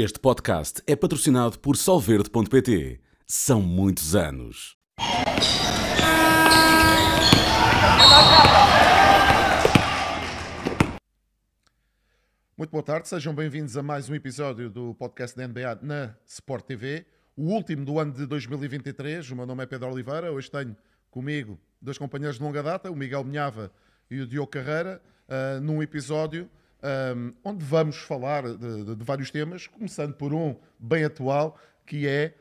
Este podcast é patrocinado por Solverde.pt. São muitos anos. Muito boa tarde, sejam bem-vindos a mais um episódio do podcast da NBA na Sport TV, o último do ano de 2023. O meu nome é Pedro Oliveira, hoje tenho comigo dois companheiros de longa data, o Miguel Minhava e o Diogo Carreira, uh, num episódio um, onde vamos falar de, de, de, vários temas, começando por um bem atual, que é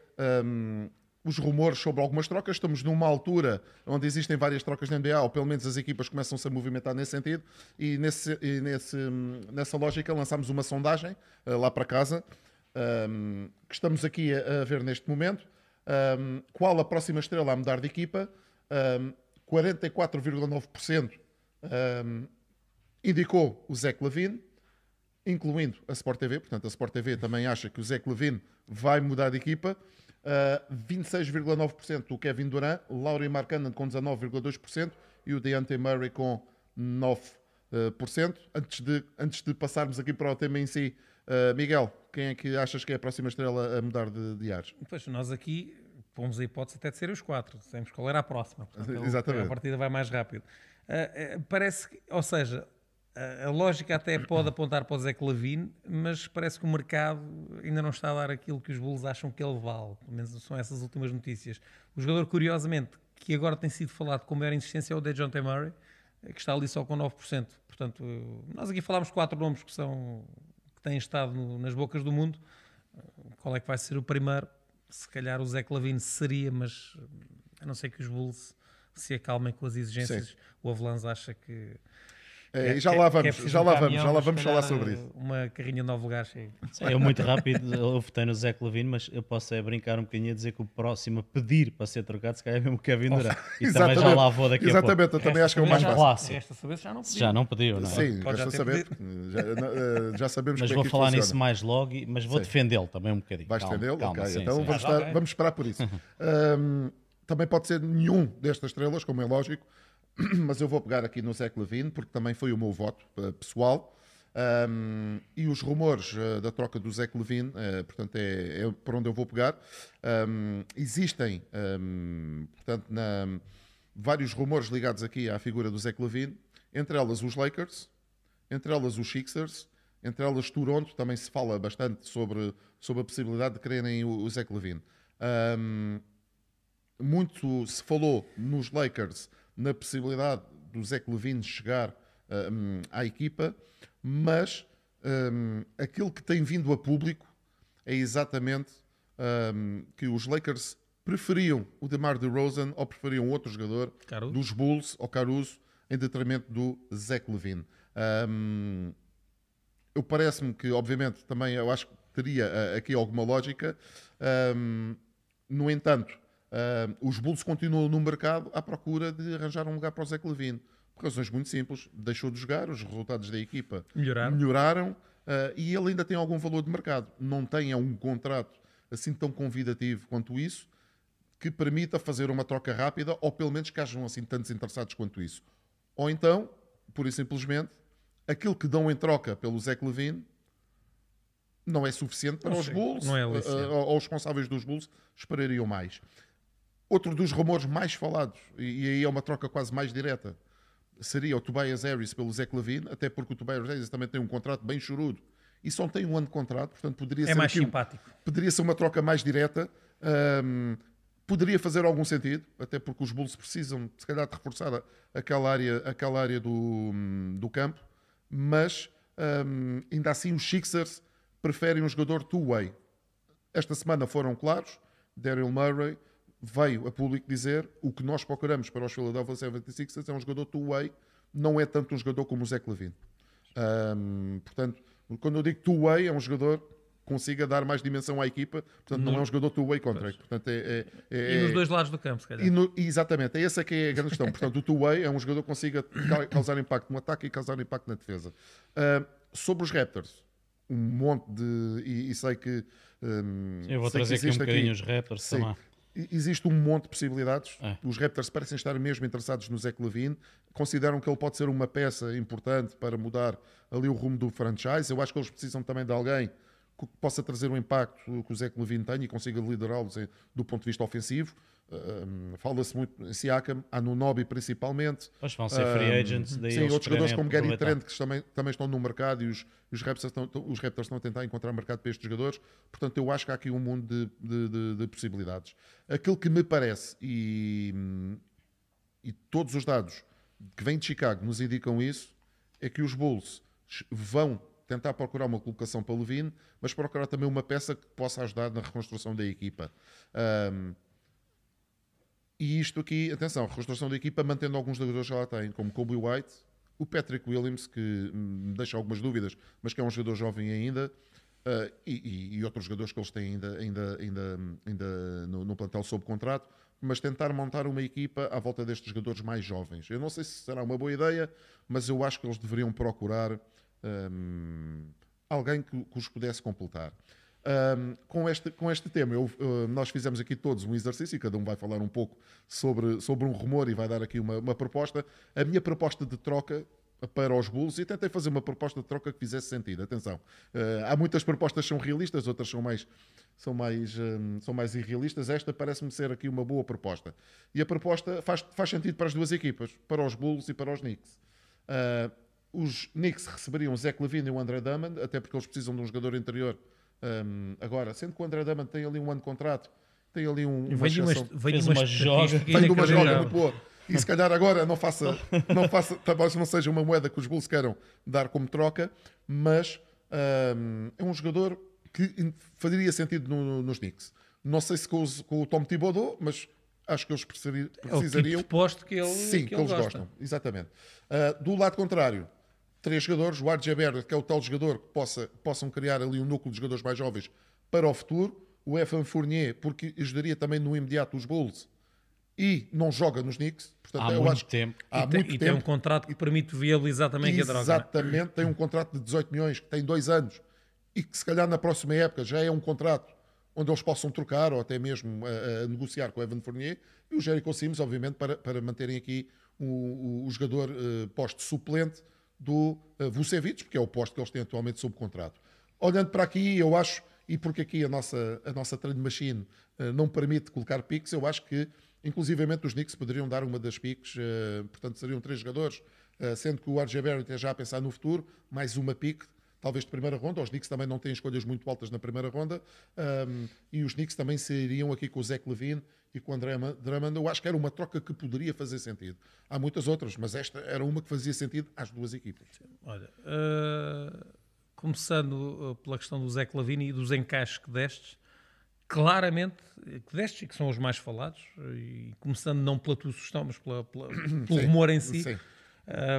um, os rumores sobre algumas trocas. Estamos numa altura onde existem várias trocas na NBA, ou pelo menos as equipas começam-se a movimentar nesse sentido, e, nesse, e nesse, nessa lógica lançámos uma sondagem uh, lá para casa, um, que estamos aqui a, a ver neste momento. qual a próxima estrela a mudar de equipa? 44,9% indicou o Zé Clavin, incluindo a Sport TV. Portanto, a Sport TV também acha que o Zé Clavin vai mudar de equipa. Uh, 26,9% o Kevin Durant, Laurie Markkanen com 19,2% e o Deontay Murray com 9%. Antes de, antes de passarmos aqui para o tema em si, uh, Miguel, quem é que achas que é a próxima estrela a mudar de, de ares? Pois, nós aqui pomos a hipótese até de ser os quatro. Sabemos qual era a próxima. Portanto, Exatamente. A partida vai mais rápido. Uh, parece que, ou seja, a lógica até pode apontar para o Zé Clavine, mas parece que o mercado ainda não está a dar aquilo que os Bulls acham que ele vale. Pelo menos são essas últimas notícias. O jogador, curiosamente, que agora tem sido falado com maior insistência é o Dejon Murray, que está ali só com 9%. Portanto, nós aqui falámos quatro nomes que, são, que têm estado no, nas bocas do mundo. Qual é que vai ser o primeiro? Se calhar o Zé Clavine seria, mas a não ser que os Bulls se acalmem com as exigências. Sim. O Avalanche acha que é, já lá vamos, já lá vamos, já lá vamos falar sobre isso. Uma carrinha de novo lugar cheio. eu muito rápido, eu votei no Zé Levine, mas eu posso é brincar um bocadinho a dizer que o próximo a pedir para ser trocado, se calhar é mesmo o Kevin Durant. Oh, e também já lá vou daqui exatamente, a pouco. eu também acho que é o mais fácil. Esta saber já não pediu. Já não pediu, não é? Sim, resta saber. Já, eh, já sabemos Mas é vou é falar nisso mais logo, mas vou defendê-lo também um bocadinho. Vais defendê-lo? Ok, sim, então sim. Vamos, estar, vamos esperar por isso. também pode ser nenhum destas estrelas, como é lógico, mas eu vou pegar aqui no Zé Levine, porque também foi o meu voto uh, pessoal. Um, e os rumores uh, da troca do Zé Levine, uh, portanto, é, é, por onde eu vou pegar. Um, existem, um, portanto, na, vários rumores ligados aqui à figura do Zé Levine, entre elas os Lakers, entre elas os Sixers, entre elas Toronto, também se fala bastante sobre, sobre a possibilidade de quererem o, o Zé Levine. muito se falou nos Lakers na possibilidade do Zé Levine chegar um, à equipa, mas um, aquilo que tem vindo a público é exatamente um, que os Lakers preferiam o DeMar DeRozan ou preferiam outro jogador Caruso. dos Bulls ou Caruso em detrimento do Zé Levine. Um, eu parece-me que, obviamente, também eu acho que teria uh, aqui alguma lógica. Um, no entanto, Uh, os Bulls continuam no mercado à procura de arranjar um lugar para o Zé Levine. Por razões muito simples. Deixou de jogar, os resultados da equipa melhoraram, melhoraram uh, e ele ainda tem algum valor de mercado. Não tem um contrato assim tão convidativo quanto isso que permita fazer uma troca rápida ou pelo menos que hajam assim tantos interessados quanto isso. Ou então, pura e simplesmente, aquilo que dão em troca pelo Zé Levine não é suficiente para não os Bulls, é uh, ou os responsáveis dos Bulls esperariam mais. Outro dos rumores mais falados, e, aí é uma troca quase mais direta, seria o Tobias Harris pelo Zé Clavin, até porque o Tobias Harris também tem um contrato bem chorudo e só tem um ano de contrato, portanto poderia é ser. mais simpático. Poderia ser uma troca mais direta. Um, poderia fazer algum sentido, até porque os Bulls precisam, se calhar, de reforçar aquela área, aquela área do, do campo, mas um, ainda assim os Sixers preferem um jogador two-way. Esta semana foram claros, Daryl Murray veio a público dizer o que nós procuramos para os Philadelphia 76ers é um jogador two-way, não é tanto um jogador como o Zé Levine. Um, portanto, quando eu digo two-way, é um jogador que consiga dar mais dimensão à equipa, portanto, no... não é um jogador two-way contract. Portanto, é, é, é, e nos dois lados do campo, se calhar. E no, exatamente, é essa que é a grande questão. Portanto, o two-way é um jogador que consiga causar impacto no ataque e causar impacto na defesa. Uh, sobre os Raptors, um monte de. E, e sei que. Um, eu vou trazer aqui um bocadinho aqui, os Raptors sim, também existe um monte de possibilidades. É. Os Raptors parecem estar mesmo interessados no Zé Levine. Consideram que ele pode ser uma peça importante para mudar ali o rumo do franchise. Eu acho que eles precisam também de alguém que possa trazer um impacto que o Zé Levine tem e consiga liderá-los do ponto de vista ofensivo. Uh, Fala-se muito em Siakam, Anunobi principalmente. Pois vão ser free agents. Daí sim, outros jogadores como Gary Trent que também, também estão no mercado e os, os, Raptors estão, os Raptors estão a tentar encontrar mercado para estes jogadores. Portanto, eu acho que há aqui um mundo de, de, de, de possibilidades. Aquilo que me parece, e, e todos os dados que vêm de Chicago nos indicam isso, é que os Bulls vão tentar procurar uma colocação para Levine, mas procurar também uma peça que possa ajudar na reconstrução da equipa. Um, e isto aqui, atenção, reconstrução da equipa mantendo alguns jogadores que lá têm, como Kobe White, o Patrick Williams, que me deixa algumas dúvidas, mas que é um jogador jovem ainda, uh, e, e, outros jogadores que eles têm ainda, ainda, ainda, ainda no, no plantel sob contrato, mas tentar montar uma equipa à volta destes jogadores mais jovens. Eu não sei se será uma boa ideia, mas eu acho que eles deveriam procurar um, alguém que, que, os pudesse completar. Um, com, este, com este tema, eu, uh, nós fizemos aqui todos um exercício e cada um vai falar um pouco sobre, sobre um rumor e vai dar aqui uma, uma proposta. A minha proposta de troca para os Bulls e tentei fazer uma proposta de troca que fizesse sentido. Atenção, uh, há muitas propostas que são realistas, outras são mais, são mais, um, são mais irrealistas. Esta parece-me ser aqui uma boa proposta. E a proposta faz, faz sentido para as duas equipas, para os Bulls e para os Knicks. Uh, os Knicks receberiam o Zach Levine e o André Drummond, até porque eles precisam de um jogador interior um, agora. Sendo que o André Drummond tem ali um ano de contrato, tem ali um, vem uma, vem uma, uma joga. Vem de uma joga muito boa. E se calhar agora não faça, não faça, talvez não seja uma moeda que os Bulls queiram dar como troca, mas um, é um jogador que faria sentido no, nos Knicks. Não sei se com, os, com o Tom Thibodeau, mas acho que eles precisariam. É o tipo de posto que, ele, sim, que, que eles gosta. gostam. Exatamente. Uh, do lado contrário, três jogadores, o RJ Barrett, que é o tal jogador que possa, possam criar ali um núcleo de jogadores mais jovens para o futuro, o Evan Fournier, porque ajudaria também no imediato os Bulls e não joga nos Knicks. Portanto, há eu muito acho tempo. Há e, tem, muito e tempo. tem um contrato que permite viabilizar também Exatamente, a droga. Exatamente, tem um contrato de 18 milhões, que tem dois anos e que se calhar na próxima época já é um contrato onde eles possam trocar ou até mesmo a, a negociar com o Evan Fournier e o Jericho Sims, obviamente, para, para manterem aqui o, o, o jogador uh, posto suplente do uh, Vucevic, porque é o posto que eles têm atualmente sob contrato. Olhando para aqui, eu acho, e porque aqui a nossa, a nossa trade machine uh, não permite colocar piques, eu acho que, inclusivamente, os Knicks poderiam dar uma das piques, uh, portanto, seriam três jogadores, uh, sendo que o RJ Barrett é já a pensar no futuro, mais uma pique, talvez de primeira ronda. Os Knicks também não têm escolhas muito altas na primeira ronda, um, e os Knicks também sairiam aqui com o Zach Levine e com o André Drummond, eu acho que era uma troca que poderia fazer sentido. Há muitas outras, mas esta era uma que fazia sentido às duas equipas. Olha, uh, começando eh, pela questão do Zé Clavini e dos encaixes que destes, claramente, que destes e que são os mais falados, e começando não pela tua sugestão, mas pela, pela, pelo sim, rumor em si,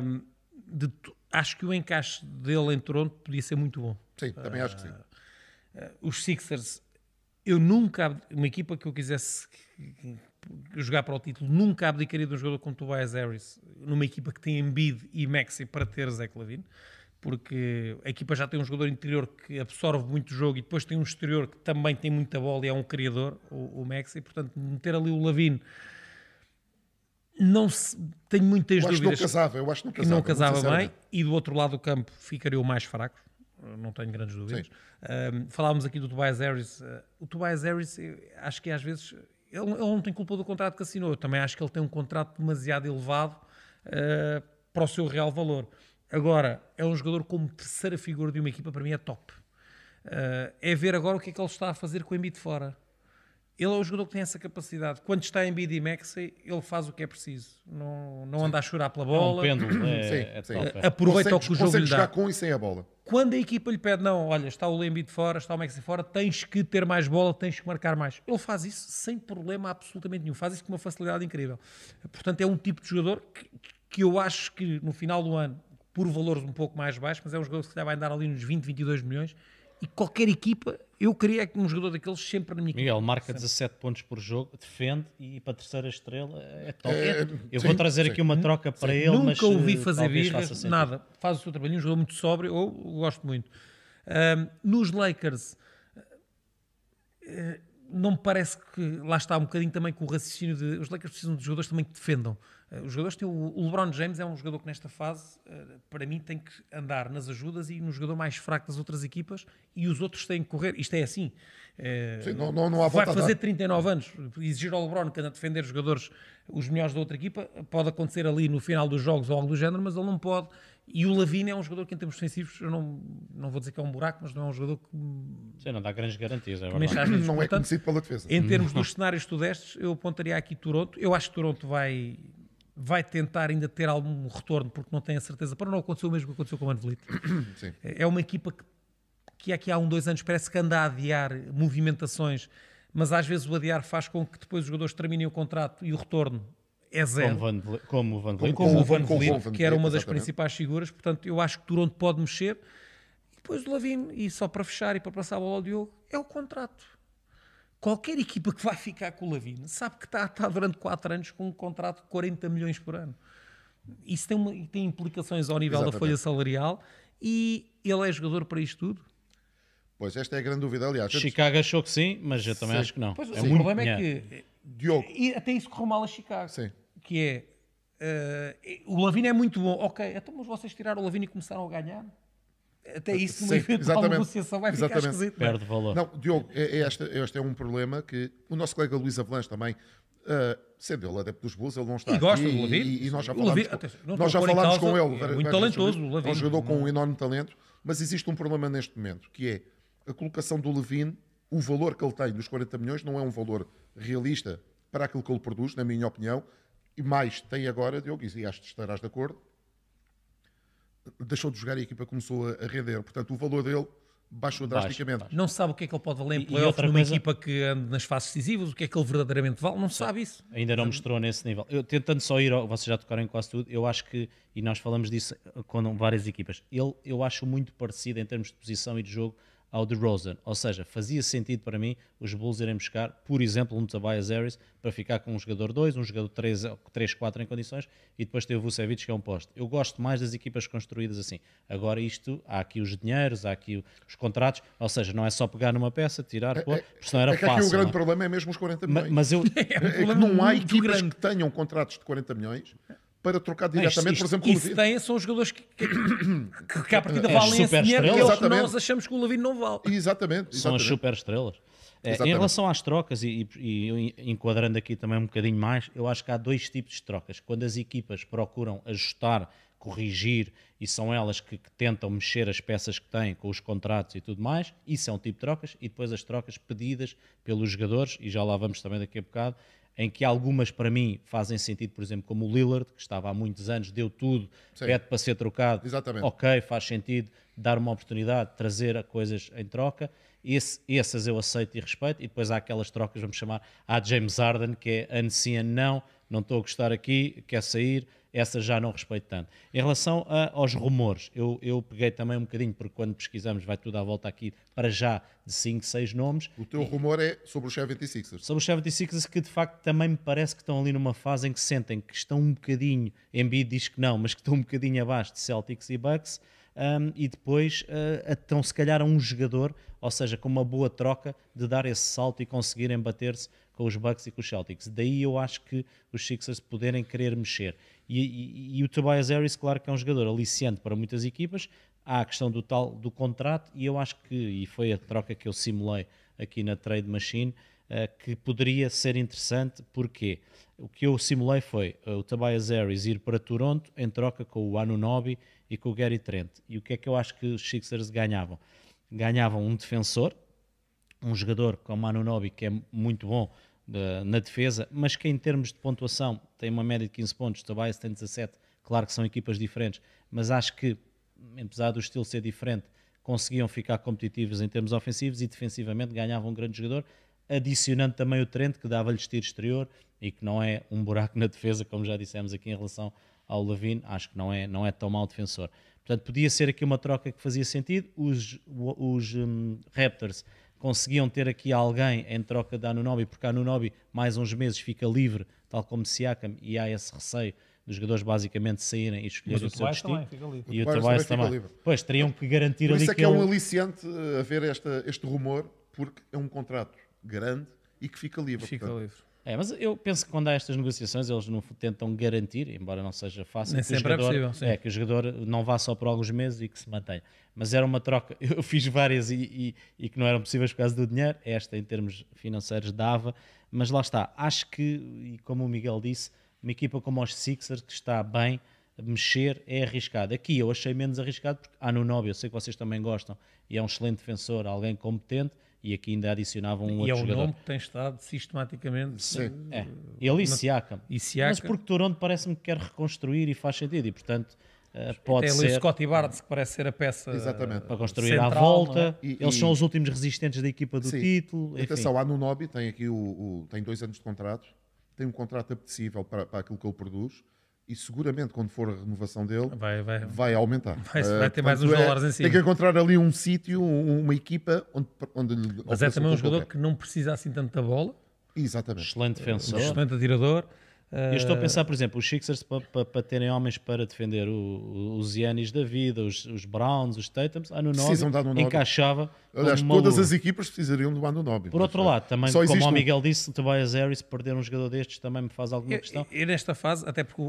um, de, acho que o encaixe dele em Toronto podia ser muito bom. Sim, também uh, acho que sim. Uh, os Sixers, eu nunca, uma equipa que eu quisesse jogar para o título, nunca abdicaria de um jogador como Tobias Harris, numa equipa que tem Embiid e Maxi para ter Zé Clavino porque a equipa já tem um jogador interior que absorve muito jogo e depois tem um exterior que também tem muita bola e é um criador, o, o Maxi, portanto, meter ali o Lavine não se, tenho muitas eu dúvidas. Acho não casava, eu acho que não casava, não casava bem e do outro lado do campo ficaria o mais fraco, não tenho grandes dúvidas. Um, falávamos aqui do Tobias Harris. Uh, o Tobias Harris, acho que às vezes ele, ele, não tem culpa do contrato que assinou. Eu também acho que ele tem um contrato demasiado elevado uh, para o seu real valor. Agora, é um jogador como terceira figura de uma equipa, para mim é top. Uh, é ver agora o que é que ele está a fazer com o Embiid fora. Ele é o jogador que tem essa capacidade. Quando está em Embiid e Maxey, ele faz o que é preciso. Não, não anda a chorar pela bola. É um pêndulo, é, sim, é sim. Top, é. Aproveita o que o jogo lhe dá. jogar com e sem a bola. Quando a equipa lhe pede, não, olha, está o Embiid fora, está o Maxey fora, tens que ter mais bola, tens que marcar mais. Ele faz isso sem problema absolutamente nenhum. Faz isso com uma facilidade incrível. Portanto, é um tipo de jogador que, que eu acho que no final do ano por valores um pouco mais baixos, mas é um jogador que se vai dar ali nos 20, 22 milhões. E qualquer equipa, eu queria que um jogador daqueles sempre na minha Miguel, equipa. marca sempre. 17 pontos por jogo, defende e para a terceira estrela é top. É, eu sim, vou trazer sim. aqui uma troca para sim. ele, Nunca mas ouvi eh, fazer birra, nada. Faz o seu trabalho, um jogador muito sóbrio, eu gosto muito. Um, nos Lakers, uh, não me parece que lá está um bocadinho também com o raciocínio de os Lakers precisam de jogadores também que defendam. Uh, os jogadores têm o, o, LeBron James é um jogador que nesta fase, uh, para mim, tem que andar nas ajudas e no jogador mais fraco das outras equipas e os outros têm que correr. Isto é assim. Uh, Sim, não, não, não há vai fazer 39 anos, exigir ao LeBron que anda a defender os jogadores, os melhores da outra equipa, pode acontecer ali no final dos jogos ou algo do género, mas ele não pode e o Lavine é um jogador que, em termos defensivos, eu não, não vou dizer que é um buraco, mas não é um jogador que. Sim, não dá grandes garantias, é verdade. Não é Portanto, conhecido pela defesa. Em termos dos cenários tudestes, eu apontaria aqui Toronto. Eu acho que Toronto vai, vai tentar ainda ter algum retorno, porque não tem a certeza, para não acontecer o mesmo que aconteceu com o Manvelite. É uma equipa que, que aqui há um, dois anos parece que anda a adiar movimentações, mas às vezes o adiar faz com que depois os jogadores terminem o contrato e o retorno é zero. Como, o Van Vliet. Como, como o Van Vliet, que era uma das exatamente. principais figuras. Portanto, eu acho que Toronto pode mexer. E depois o Lavine, e só para fechar e para passar a bola ao Diogo, é o contrato. Qualquer equipa que vai ficar com o Lavine sabe que está, está durante 4 anos com um contrato de 40 milhões por ano. Isso tem, uma, tem implicações ao nível exatamente. da folha salarial e ele é jogador para isto tudo. Pois, esta é a grande dúvida, aliás. Chicago achou que sim, mas eu também sim. acho que não. Pois, é sim, o problema é que Diogo. E até isso correu mal a Chicago. Sim. Que é. Uh, o Lavini é muito bom. Ok, então, mas vocês tiraram o Lavini e começaram a ganhar? Até isso, numa eventual negociação, vai exatamente. ficar esquisito. Perde valor. Não, Diogo, é, é este, este é um problema que o nosso colega Luís Avalanche também. Uh, sendo ele adepto dos Bulls, ele não está e aqui. gosta do Lavini. E, e, nós já falámos, com, nós já falámos com ele. É muito talentoso, o Lavini. É um jogador com um enorme talento, mas existe um problema neste momento, que é a colocação do Levine, o valor que ele tem dos 40 milhões não é um valor realista para aquilo que ele produz, na minha opinião, e mais tem agora, Diogo, e acho que estarás de acordo, deixou de jogar e a equipa começou a render. Portanto, o valor dele baixou drasticamente. Baixo. Não sabe o que é que ele pode valer em playoff numa coisa... equipa que anda nas fases decisivas, o que é que ele verdadeiramente vale, não sabe isso. Ainda não mostrou nesse nível. Eu tentando só ir, vocês já tocaram em quase tudo, eu acho que, e nós falamos disso com várias equipas, ele eu acho muito parecido em termos de posição e de jogo ao de Rosen. Ou seja, fazia sentido para mim os Bulls irem buscar, por exemplo, um Tobias Harris para ficar com um jogador 2, um jogador 3, 4 em condições e depois ter o Vucevic que é um posto. Eu gosto mais das equipas construídas assim. Agora isto, há aqui os dinheiros, há aqui os contratos, ou seja, não é só pegar numa peça, tirar, é, pôr, é, porque senão era é que fácil. Aqui o grande não? problema é mesmo os 40 milhões. Mas, eu... é, é que não há equipas grande. que tenham contratos de 40 milhões para trocar diretamente, isto, por exemplo, com o Levine. tem são os jogadores que, que, que, que à partida é, valem esse dinheiro que eles, nós achamos que o Levine não vale. Exatamente. exatamente. São as super estrelas. É, em relação às trocas, e, e, e, enquadrando aqui também um bocadinho mais, eu acho que há dois tipos de trocas. Quando as equipas procuram ajustar, corrigir, e são elas que, que, tentam mexer as peças que têm com os contratos e tudo mais, isso é um tipo de trocas. E depois as trocas pedidas pelos jogadores, e já lá vamos também daqui a bocado, em que algumas para mim fazem sentido, por exemplo, como o Lillard, que estava há muitos anos, deu tudo, Sim. pede para ser trocado. Exatamente. Ok, faz sentido dar uma oportunidade, trazer coisas em troca. Esse, essas eu aceito e respeito. E depois há aquelas trocas, vamos chamar, a James Harden, que é anciã, não, não estou a gostar aqui, quer sair, essa já não respeito tanto. Em relação a, aos rumores, eu, eu peguei também um bocadinho, porque quando pesquisamos vai tudo à volta aqui, para já, de 5, 6 nomes. O teu e, rumor é sobre os 76ers. Sobre os 76ers, que de facto também me parece que estão ali numa fase em que sentem que estão um bocadinho, Embiid diz que não, mas que estão um bocadinho abaixo de Celtics e Bucks, um, e depois uh, estão se calhar a um jogador, ou seja, com uma boa troca, de dar esse salto e conseguirem bater-se com os Bucks e com os Celtics. Daí eu acho que os Sixers poderem querer mexer. E, e, e, o Tobias Harris, claro que é um jogador aliciante para muitas equipas. Há a questão do tal do contrato, e eu acho que, e foi a troca que eu simulei aqui na Trade Machine, uh, que poderia ser interessante, porque o que eu simulei foi uh, o Tobias Harris ir para Toronto em troca com o Anunobi e com o Gary Trent. E o que é que eu acho que os Sixers ganhavam? Ganhavam um defensor, um jogador como Anunobi, que é muito bom de, na defesa, mas que em termos de pontuação tem uma média de 15 pontos, Tobias tem 17, claro que são equipas diferentes, mas acho que, apesar do estilo ser diferente, conseguiam ficar competitivos em termos ofensivos e defensivamente ganhavam um grande jogador, adicionando também o Trent, que dava-lhe tiro exterior e que não é um buraco na defesa, como já dissemos aqui em relação ao Levine, acho que não é, não é tão mau defensor. Portanto, podia ser aqui uma troca que fazia sentido. Os, os um, Raptors conseguiam ter aqui alguém em troca da Anunobi, porque a Anunobi mais uns meses fica livre, tal como Siakam, e há esse receio dos jogadores basicamente saírem e escolherem o, o seu destino. E o Tobias também. também. Pois, teriam que garantir Por ali isso é que, é um aliciante a ver esta, este rumor, porque é um contrato grande e que fica livre. Fica portanto. livre. É, mas eu penso que quando há estas negociações eles não tentam garantir, embora não seja fácil, Nem que o, é jogador, possível, sim. é, que o jogador não vá só por alguns meses e que se mantenha. Mas era uma troca, eu fiz várias e, e- e que não eram possíveis por causa do dinheiro, esta em termos financeiros dava, mas lá está, acho que, e como o Miguel disse, uma equipa como os Sixers que está bem, mexer é arriscado. Aqui eu achei menos arriscado porque há no Nobi, eu sei que vocês também gostam, e é um excelente defensor, alguém competente, e aqui ainda adicionavam um E é outro o jogador. nome que tem estado sistematicamente. Sim. É, ele e Siakam. E Siakam. Mas porque Toronto parece-me que quer reconstruir e faz sentido e portanto eh, pode o ser Scotty Barnes, que parece ser a peça. Exatamente. para construir central, à volta. é? E- Eles e- são os últimos resistentes da equipa do Sim. título. Enfim. Atenção, há no Nobi, tem aqui o, o- tem dois anos de contrato, tem um contrato apetecível para, para aquilo que ele produz e seguramente quando for a renovação dele Vai, vai. vai aumentar. Vai- vai ter mais portanto, uns dólares em cima. Tem que encontrar ali um sítio, um- uma equipa onde, onde lhe Mas é também um jogador quer. que não precisa assim tanto da bola. Exatamente. Excelente defensor. Excelente atirador. Eu estou a pensar, por exemplo, os Sixers para terem homens para defender o- o- os Giannis da vida, os, os Browns, os Tatums, Anunobi de Anunobi. encaixava Aliás, todas as equipas precisariam do Anunobi. Por outro Mas, lado, também, só como o um. Miguel disse, o Tobias Harris perder um jogador destes também me faz alguma questão. eu nesta fase, até porque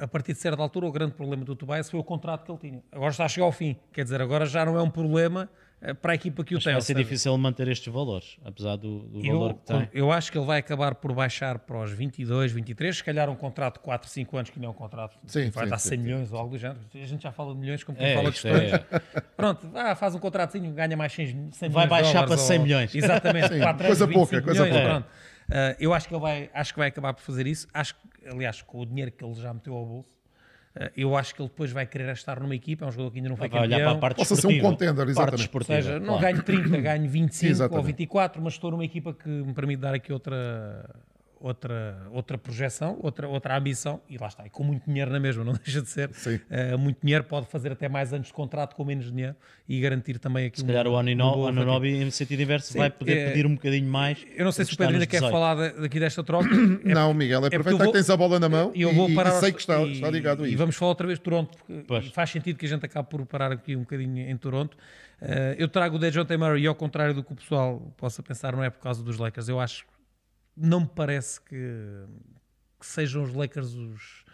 a- partir de certa altura, o grande problema do Tobias foi o contrato que ele tinha. Agora está a chegar ao fim. Quer dizer, agora já não é um problema para a equipa que o tem. Vai ser difícil manter estes valores, apesar do, do valor Eu, que tem. eu acho que ele vai acabar por baixar para os 22, 23, se calhar um contrato de 4, 5 anos, que não é um contrato, Sim, vai sim, dar sim, 100 sim. milhões ou algo do género. A gente já fala de milhões como quem É, fala de questões. é- Pronto, ah, faz um contratozinho, ganha mais 100, 100 Vai milhões de baixar dólares para 100 ou- milhões. Exatamente, Sim, 4 coisa anos, pouca, 25 coisa milhões, pouca. pronto. Ah, eu acho que, ele vai, acho que vai acabar por fazer isso. Acho que, aliás, com o dinheiro que ele já meteu ao bolso, eu acho que ele depois vai querer estar numa equipa. É um jogador que ainda não foi Vai campeão. olhar para a parte Possa ser um contender, exatamente. Ou seja, não claro. ganho 30, ganho 25 ou Exatamente. 24, mas estou numa equipa que me permite dar aqui outra, outra, outra projeção, outra, outra ambição, e lá está, e com muito dinheiro na mesma, não deixa de ser. Sim. Eh, muito dinheiro pode fazer até mais anos de contrato com menos dinheiro e garantir também aqui Se calhar o Anino- Anunobi, em sentido inverso, Sim, vai poder é- pedir um bocadinho mais. Eu não sei se o Pedro ainda quer 18. falar da- daqui desta troca. Não, Miguel, é, porque perfeito. eu vou- Tens a bola na mão E eu vou e, parar e sei que está, e- está ligado a E isso. vamos falar outra vez de Toronto, porque Pois. faz sentido que a gente acabe por parar aqui um bocadinho em Toronto. Eh, eu trago o DeJounte Murray e ao contrário do que o pessoal possa pensar, não é por causa dos Lakers. Eu acho, não me parece que, que sejam os Lakers os,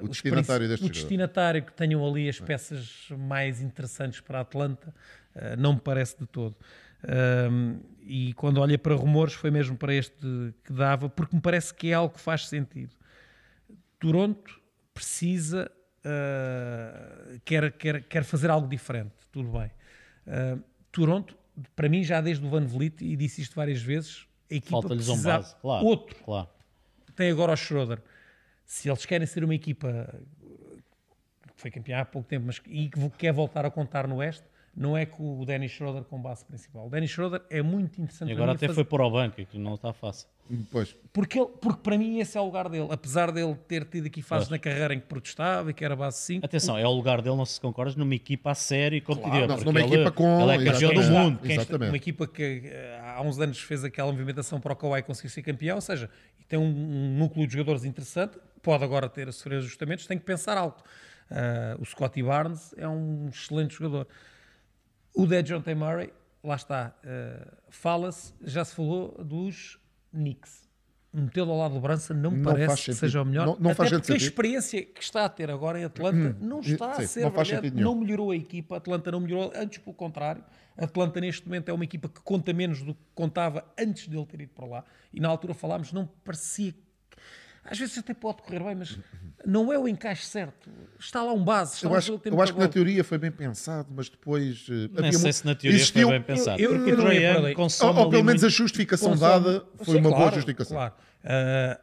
o os destinatário o destinatário que tenham ali as peças mais interessantes para a Atlanta, eh, não me parece de todo. Ahm, e quando olhei para rumores, foi mesmo para este que dava, porque me parece que é algo que faz sentido. Toronto precisa, ah, quer, quer, quer fazer algo diferente, tudo bem. Ah, Toronto, para mim, já desde o Van Vliet, e disse isto várias vezes, a equipa Falta-lhes um claro. outro claro. tem agora o Schroeder. Se eles querem ser uma equipa que foi campeã há pouco tempo, mas e que quer voltar a contar no Oeste, não é com o Dennis Schroeder como base principal. O Dennis Schroeder é muito interessante E para agora mim até fazer- foi para o banco, que não está fácil. Pois, porque, ele- porque para mim esse é o lugar dele. Apesar dele ter tido aqui fases Pois. na carreira em que protestava e que era base 5. Atenção, é o lugar dele, não se concordas, numa equipa a sério e competitiva. não, porque numa ele, equipa com- Ele é campeão do mundo. Exatamente. uma equipa que eh, há uns anos fez aquela movimentação para o Kawhi conseguir ser campeão, ou seja, e tem um, um núcleo de jogadores interessante, pode agora ter a sofrer ajustamentos, tem que pensar alto. Ah, o Scotty Barnes é um excelente jogador. O DeJounte Murray, lá está, ah, fala-se, já se falou dos Knicks. Metê-lo ao lado do Brança não me Não parece que seja o melhor. Não- não até faz porque a experiência que está a ter agora em Atlanta não está a sim, ser não faz brilhante, sentido nenhum. não melhorou a equipa, a Atlanta não melhorou, antes pelo contrário. A Atlanta neste momento é uma equipa que conta menos do que contava antes dele ter ido para lá. E na altura falámos, não parecia. Às vezes até pode correr bem, mas não é o encaixe certo. Está lá um base. Está eu acho, que eu acho que na teoria foi bem pensado, mas depois. eh, havia sei mu- se na teoria existiu- foi bem pensado. eu- eu porque não o Trae ia para Ou, ou pelo menos a muito- justificação Consome- dada foi Sim, uma boa claro, justificação. Claro. Ah,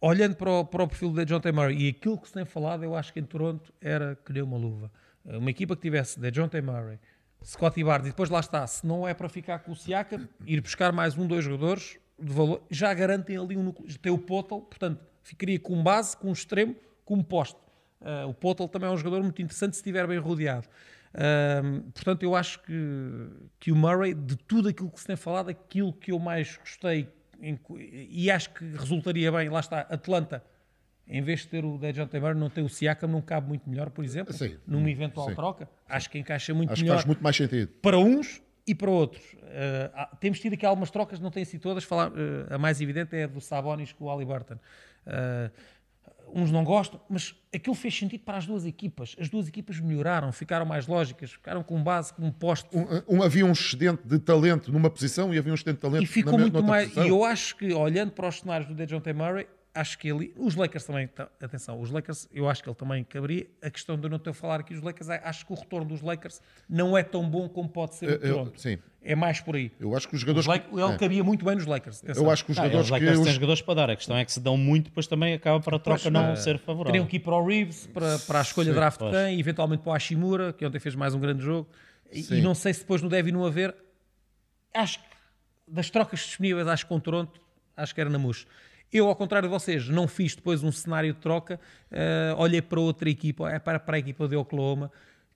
olhando para o, para o perfil de John Murray e aquilo que se tem falado, eu acho que em Toronto era colher uma luva. Ah, Uma equipa que tivesse de John Murray, Scotty Barnes e depois lá está, se não é para ficar com o Siakam, ir buscar mais um, dois jogadores de valor, já garantem ali um núcleo. Tem o Potel, portanto, ficaria com base, com extremo, com poste. Ah, o Potel também é um jogador muito interessante se estiver bem rodeado. Ahm, portanto, eu acho que, que o Murray, de tudo aquilo que se tem falado, aquilo que eu mais gostei em- e acho que resultaria bem, lá está, Atlanta, em vez de ter o DeJounte Murray, não ter o Siakam, não cabe muito melhor, por exemplo, Sim. numa eventual Sim. troca. Acho que encaixa muito Acho que melhor faz muito mais sentido. para uns E para outros, há- temos tido aqui algumas trocas, não têm sido todas. Falar, eh, a mais evidente é a do Sabonis com o Halliburton. Eh, uns não gostam, mas aquilo fez sentido para as duas equipas. As duas equipas melhoraram, ficaram mais lógicas, ficaram com base, com um poste. Um, um- havia um excedente de talento numa posição e havia um excedente de talento E ficou na, muito mais. posição. E eu acho que, olhando para os cenários do Dejounte Murray, acho que ele. Os Lakers também. atenção, os Lakers, eu acho que ele também caberia. A questão de eu não ter falar aqui dos Lakers, é- acho que o retorno dos Lakers não é tão bom como pode ser o Toronto. sim. É mais por aí. Eu acho que os Os jogadores. Lak- ele é. cabia muito bem nos Lakers. atenção. Eu acho que os Ah, jogadores os que. Lakers os- têm jogadores para dar. A questão é que se dão muito, depois também acaba para a troca Pois, não eh, ser favorável. Teriam que ir para o Reeves, para, para a escolha Sim, de draft pois. de quem, e eventualmente para o Hashimura, que ontem fez mais um grande jogo. E, Sim. e não sei se depois não deve não haver. Acho que das trocas disponíveis, acho que com Toronto, acho que era na. Eu, ao contrário de vocês, não fiz depois um cenário de troca, eh, olhei para outra equipa, é para, para a equipa de Oklahoma,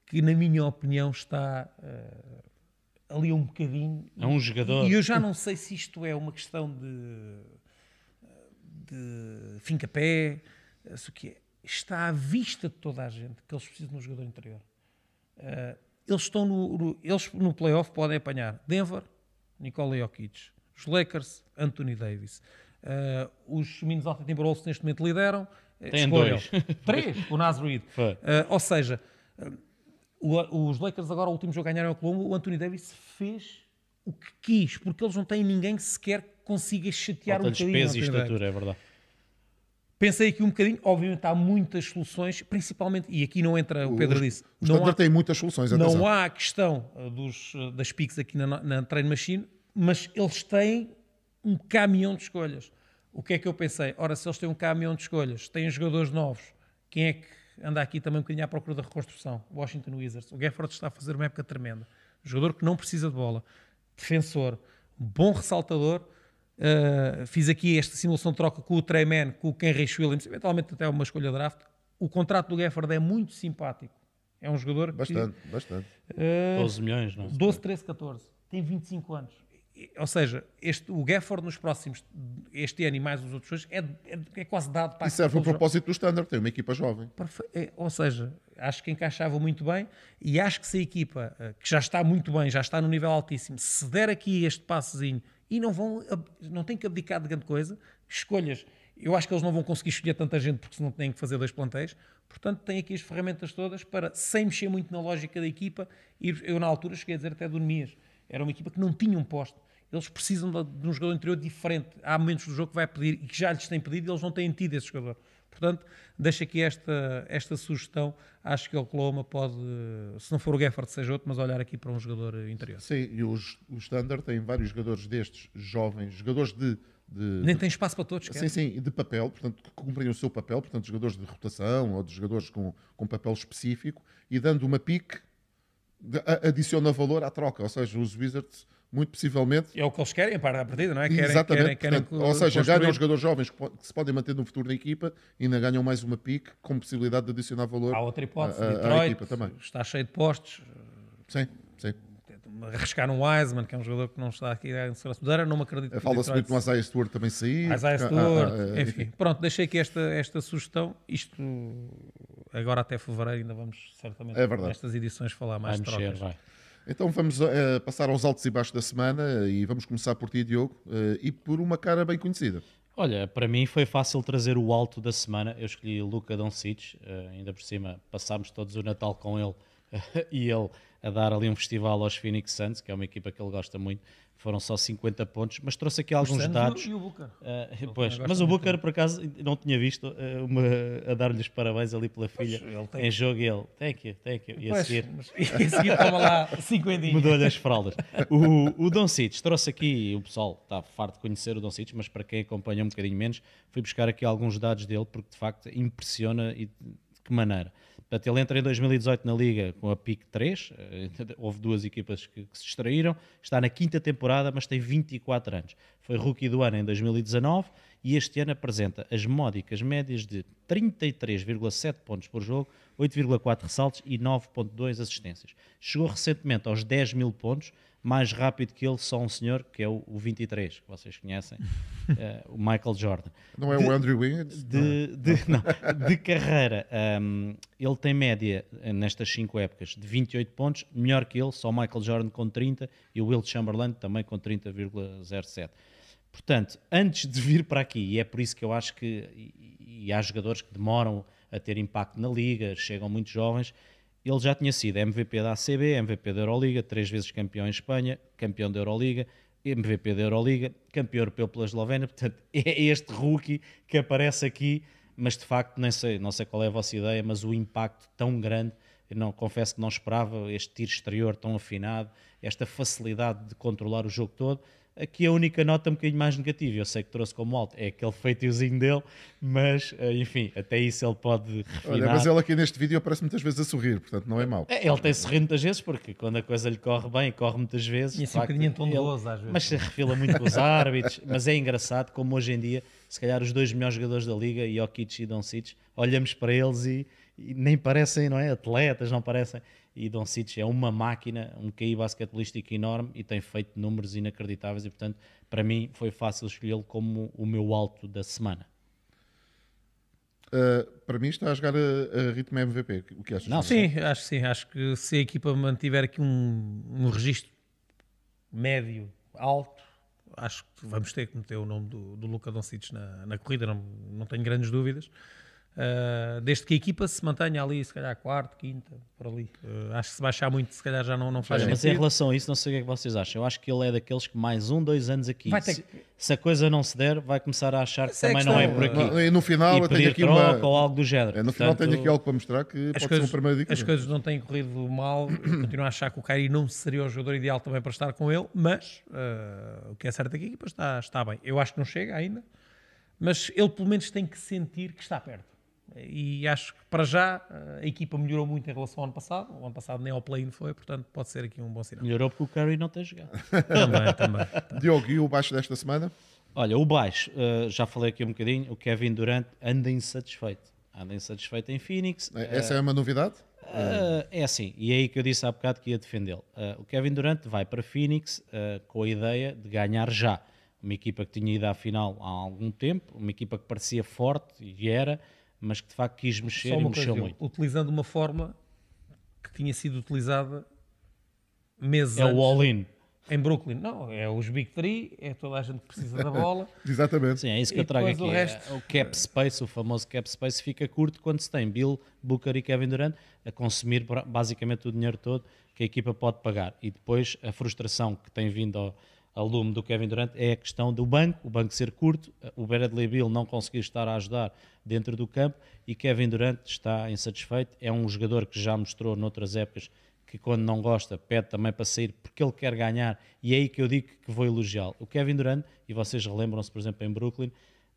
que na minha opinião está eh, ali um bocadinho. É um jogador. E eu já não sei se isto é uma questão de, de finca-pé, se o que é. Está à vista de toda a gente que eles precisam de um jogador interior. Eh, eles estão no, no, eles no playoff podem apanhar Denver, Nikola Jokic, os Lakers, Anthony Davis. Eh, os Minnesota Timberwolves neste momento lideram. Eh, escolham. dois. Três, o Nas Reed. Foi. Eh, ou seja, o- os Lakers agora, o último jogo ganharam o Colombo, o Anthony Davis fez o que quis, porque eles não têm ninguém que sequer consiga chatear um Falta-lhes bocadinho. o peso e estatura, é verdade. Pensei aqui um bocadinho, obviamente há muitas soluções, principalmente, e aqui não entra, o Pedro os- disse, O não há, tem muitas soluções. atenção. não há a questão uh, dos, uh, das piques aqui na, na Train Machine, mas eles têm um caminhão de escolhas. O que é que eu pensei? Ora, se eles têm um caminhão de escolhas, têm jogadores novos, quem é que anda aqui também um bocadinho à procura da reconstrução? Washington Wizards. O Gafford está a fazer uma época tremenda. Jogador que não precisa de bola. Defensor. Bom ressaltador. Uh, fiz aqui esta simulação de troca com o Treyman, com o Kenrich Williams, eventualmente até uma escolha de draft. O contrato do Gafford é muito simpático. É um jogador que, Bastante, bastante. uh, 12 milhões, não é? 12, 13, 14. Tem 25 anos. Ou seja, este, o Gafford nos próximos, este ano e mais os outros dois, é, é, é quase dado para E serve o propósito do Standard. Tem uma equipa jovem. É, ou seja, acho que encaixava muito bem e acho que se a equipa, eh, que já está muito bem, já está no nível altíssimo, se der aqui este passezinho e não vão, não tem que abdicar de grande coisa, escolhas, eu acho que eles não vão conseguir escolher tanta gente porque senão têm que fazer dois plantéis, portanto tem aqui as ferramentas todas para, sem mexer muito na lógica da equipa, ir, eu na altura cheguei a dizer até do Nemias, era uma equipa que não tinha um posto, eles precisam de, um jogador interior diferente, há momentos do jogo que vai pedir e que já lhes tem pedido e eles não têm tido esse jogador. Portanto, deixo aqui esta, esta sugestão. Acho que o Oklahoma pode, se não for o Gafford, seja outro, mas olhar aqui para um jogador interior. Sim, e os, o Standard tem vários jogadores destes, jovens, jogadores de. de- Nem tem espaço para todos, Sim, quer? sim, de papel, portanto, que cumprem o seu papel, portanto, jogadores de rotação ou de jogadores com, com papel específico e dando uma pique, adiciona valor à troca. Ou seja, os Wizards, muito possivelmente, É o que eles querem para a partida, não é? Querem, Exatamente. querem, querem portanto, ou seja, construir. ganham jogadores jovens que, se podem manter no futuro na equipa e ainda ganham mais uma pique com possibilidade de adicionar valor Há outra hipótese, à- à Detroit equipa também. está cheio de postos, Sim, sim. arriscar um Wiseman, que é um jogador que não está aqui em segurança não me acredito Fala-se muito no Isaiah Stewart também sair. Isaiah Ah, ah, Stewart, ah, ah, enfim. Pronto, deixei aqui esta, esta sugestão. Isto agora até fevereiro ainda vamos certamente É verdade. nestas edições falar mais Vai mexer, trocas. vai. Então vamos eh, passar aos altos e baixos da semana e vamos começar por ti, Diogo, eh, e por uma cara bem conhecida. Olha, para mim foi fácil trazer o alto da semana. Eu escolhi Luca Doncic, eh, ainda por cima passámos todos o Natal com ele e ele a dar ali um festival aos Phoenix Suns, que é uma equipa que ele gosta muito. Foram só 50 pontos, mas trouxe aqui alguns dados. E o Booker. Também pois, mas o Booker, por acaso, não tinha visto eh, uma, a dar-lhe os parabéns ali pela filha tem em jogo e ele, thank you, thank you. E a Pois, seguir, mas- e a seguir toma lá cinquentinho. Mudou-lhe as fraldas. O, o Don Cic trouxe aqui, o pessoal está farto de conhecer o Don Cic, mas para quem acompanha um bocadinho menos, fui buscar aqui alguns dados dele, porque de facto impressiona e de que maneira. Portanto, ele entra em 2018 na Liga com a PIC 3, eh, houve duas equipas que, que se distraíram, está na quinta temporada, mas tem 24 anos. Foi rookie do ano em 2019 e este ano apresenta as módicas médias de 33,7 pontos por jogo, 8,4 ressaltos e 9,2 assistências. Chegou recentemente aos 10 mil pontos, mais rápido que ele, só um senhor, que é o, o 23, que vocês conhecem, eh, o Michael Jordan. Não é o Andrew Wiggins? De, de, não, de carreira, um, ele tem média eh, nestas 5 épocas de 28 pontos, melhor que ele, só o Michael Jordan com 30 e o Will Chamberlain também com 30,07. Portanto, antes de vir para aqui, e é por isso que eu acho que e, e há jogadores que demoram a ter impacto na liga, chegam muito jovens, ele já tinha sido MVP da ACB, MVP da Euroliga, três vezes campeão em Espanha, campeão da Euroliga, MVP da Euroliga, campeão europeu pela Eslovénia. Portanto, é este rookie que aparece aqui, mas de facto, nem sei, não sei qual é a vossa ideia, mas o impacto tão grande. Eu não, confesso que não esperava este tiro exterior tão afinado, esta facilidade de controlar o jogo todo. Aqui a única nota um bocadinho mais negativa, eu sei que trouxe como alto, é aquele feitiozinho dele, mas eh, enfim, até isso ele pode refinar. Olha, mas ele aqui neste vídeo aparece muitas vezes a sorrir, portanto não é mau. É, Ele tem sorrido muitas vezes, porque quando a coisa lhe corre bem, corre muitas vezes. E assim um facto, bocadinho de ele- gozo, às vezes. Mas se refila muito com os árbitros. Mas é engraçado como hoje em dia, se calhar os dois melhores jogadores da liga, Jokic e Doncic, olhamos para eles e, e nem parecem, não é? Atletas, não parecem. E Doncic é uma máquina, um QI basquetebolístico enorme e tem feito números inacreditáveis e, portanto, para mim foi fácil escolhê-lo como o meu alto da semana. Uh, para mim está a jogar a, a ritmo MVP. O que achas? Não? Sim, acho que sim. Acho que se a equipa mantiver aqui um, um registro médio, alto, acho que vamos ter que meter o nome do, do Luca Doncic na, na corrida, não, não tenho grandes dúvidas. Uh, desde que a equipa se mantenha ali, se calhar quarto, quinta, por ali. Uh, acho que se baixar muito, se calhar já não, não faz Mas em sentido. relação a isso, não sei o que é que vocês acham. Eu acho que ele é daqueles que mais um, dois anos aqui, Vai ter se, que- se a coisa não se der, vai começar a achar que é também não é por aqui. Não, e no final e eu tenho pedir aqui troca uma. ou algo do género. É, no final Portanto, tenho aqui algo para mostrar que as pode ser coisas, dica. as coisas não têm corrido mal. Continuo a achar que o Kyrie não seria o jogador ideal também para estar com ele, mas uh, o que é certo é que a equipa está, está bem. Eu acho que não chega ainda, mas ele pelo menos tem que sentir que está perto. E acho que para já uh, a equipa melhorou muito em relação ao ano passado. O ano passado nem ao play-in foi, portanto pode ser aqui um bom sinal. Melhorou porque o Curry não tem jogado. também, também. Diogo, e o baixo desta semana? Olha, o baixo, uh, já falei aqui um bocadinho, o Kevin Durant anda insatisfeito. Anda insatisfeito em Phoenix. Essa é uma novidade? Uh, é assim, e é aí que eu disse há bocado que ia defendê-lo. Uh, o Kevin Durant vai para Phoenix uh, com a ideia de ganhar já. Uma equipa que tinha ido à final há algum tempo, uma equipa que parecia forte e era, mas que de facto quis mexer Só e mexeu coisa, muito. utilizando uma forma que tinha sido utilizada meses É o antes all-in. em Brooklyn. Não, é os Big Three, é toda a gente que precisa da bola. Exatamente. Sim, é isso que E eu trago depois aqui. o É, resto- O cap space, o famoso cap space, fica curto quando se tem Bill, Booker e Kevin Durant a consumir basicamente o dinheiro todo que a equipa pode pagar. E depois a frustração que tem vindo ao, ao lume do Kevin Durant é a questão do banco, o banco ser curto, o Bradley Bill não conseguir estar a ajudar dentro do campo e Kevin Durant está insatisfeito. É um jogador que já mostrou noutras épocas que quando não gosta pede também para sair porque ele quer ganhar e é aí que eu digo que vou elogiá-lo. O Kevin Durant, e vocês relembram-se, por exemplo, em Brooklyn,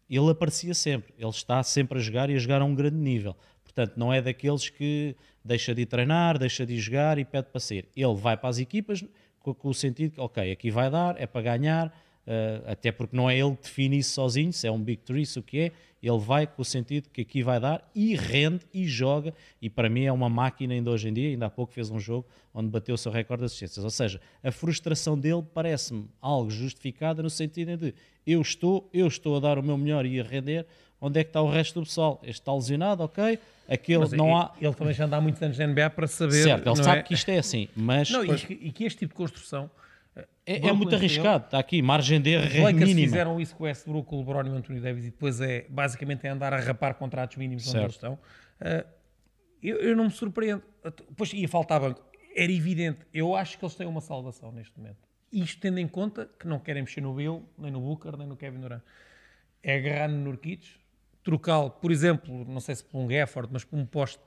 ele aparecia sempre, ele está sempre a jogar e a jogar a um grande nível. Portanto, não é daqueles que deixa de treinar, deixa de jogar e pede para sair. Ele vai para as equipas com, com o sentido que, ok, aqui vai dar, é para ganhar, eh, até porque não é ele que define isso sozinho, se é um Big Three, se o que é, ele vai com o sentido que aqui vai dar e rende e joga, e para mim é uma máquina ainda hoje em dia, ainda há pouco fez um jogo onde bateu o seu recorde de assistências, ou seja, a frustração dele parece-me algo justificada no sentido de eu estou, eu estou a dar o meu melhor e a render, onde é que está o resto do pessoal? Este está lesionado, ok, aquele Mas não e- há... Ele também já anda há muitos anos na NBA para saber. Certo, ele sabe é? que isto é assim, mas Não, e, que, e que este tipo de construção. é, é Brooklyn muito arriscado, está aqui, margem de erro é mínima. fizeram isso com o Westbrook, o LeBron e o Anthony Davis e depois é basicamente é andar a rapar contratos mínimos onde Certo. eles estão. Ah, eu, eu não me surpreendo. Pois ia faltar banco. Era evidente. Eu acho que eles têm uma salvação neste momento. Isto tendo em conta que não querem mexer no Bill, nem no Booker, nem no Kevin Durant. É agarrar no Nurkic, trocá-lo, por exemplo, não sei se por um Gafford, mas por um poste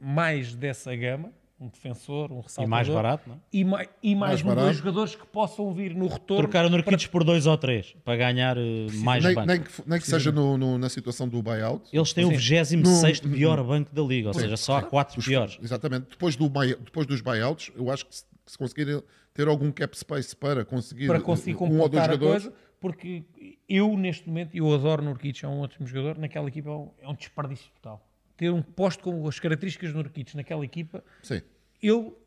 mais dessa gama, um defensor, um E ressaltador. mais barato, não é? E mais, e mais, Mais um, dois jogadores que possam vir no retorno. Trocar o Nurkic por dois ou três, para ganhar eh, mais Nem, banco. nem que, nem que seja no- no- na situação do buyout. Eles têm o Sim. 26 pior banco da liga, ou seja, só há quatro Os- piores. Exatamente. Depois, do buy- depois dos buyouts, eu acho que se, se conseguirem ter algum cap space para conseguir, para conseguir um ou dois jogadores, coisa, porque eu neste momento, eu adoro Nurkic, é um ótimo jogador, naquela equipa é um, é um desperdício total. Ter um posto com as características do Nurkic naquela equipa, sim. eu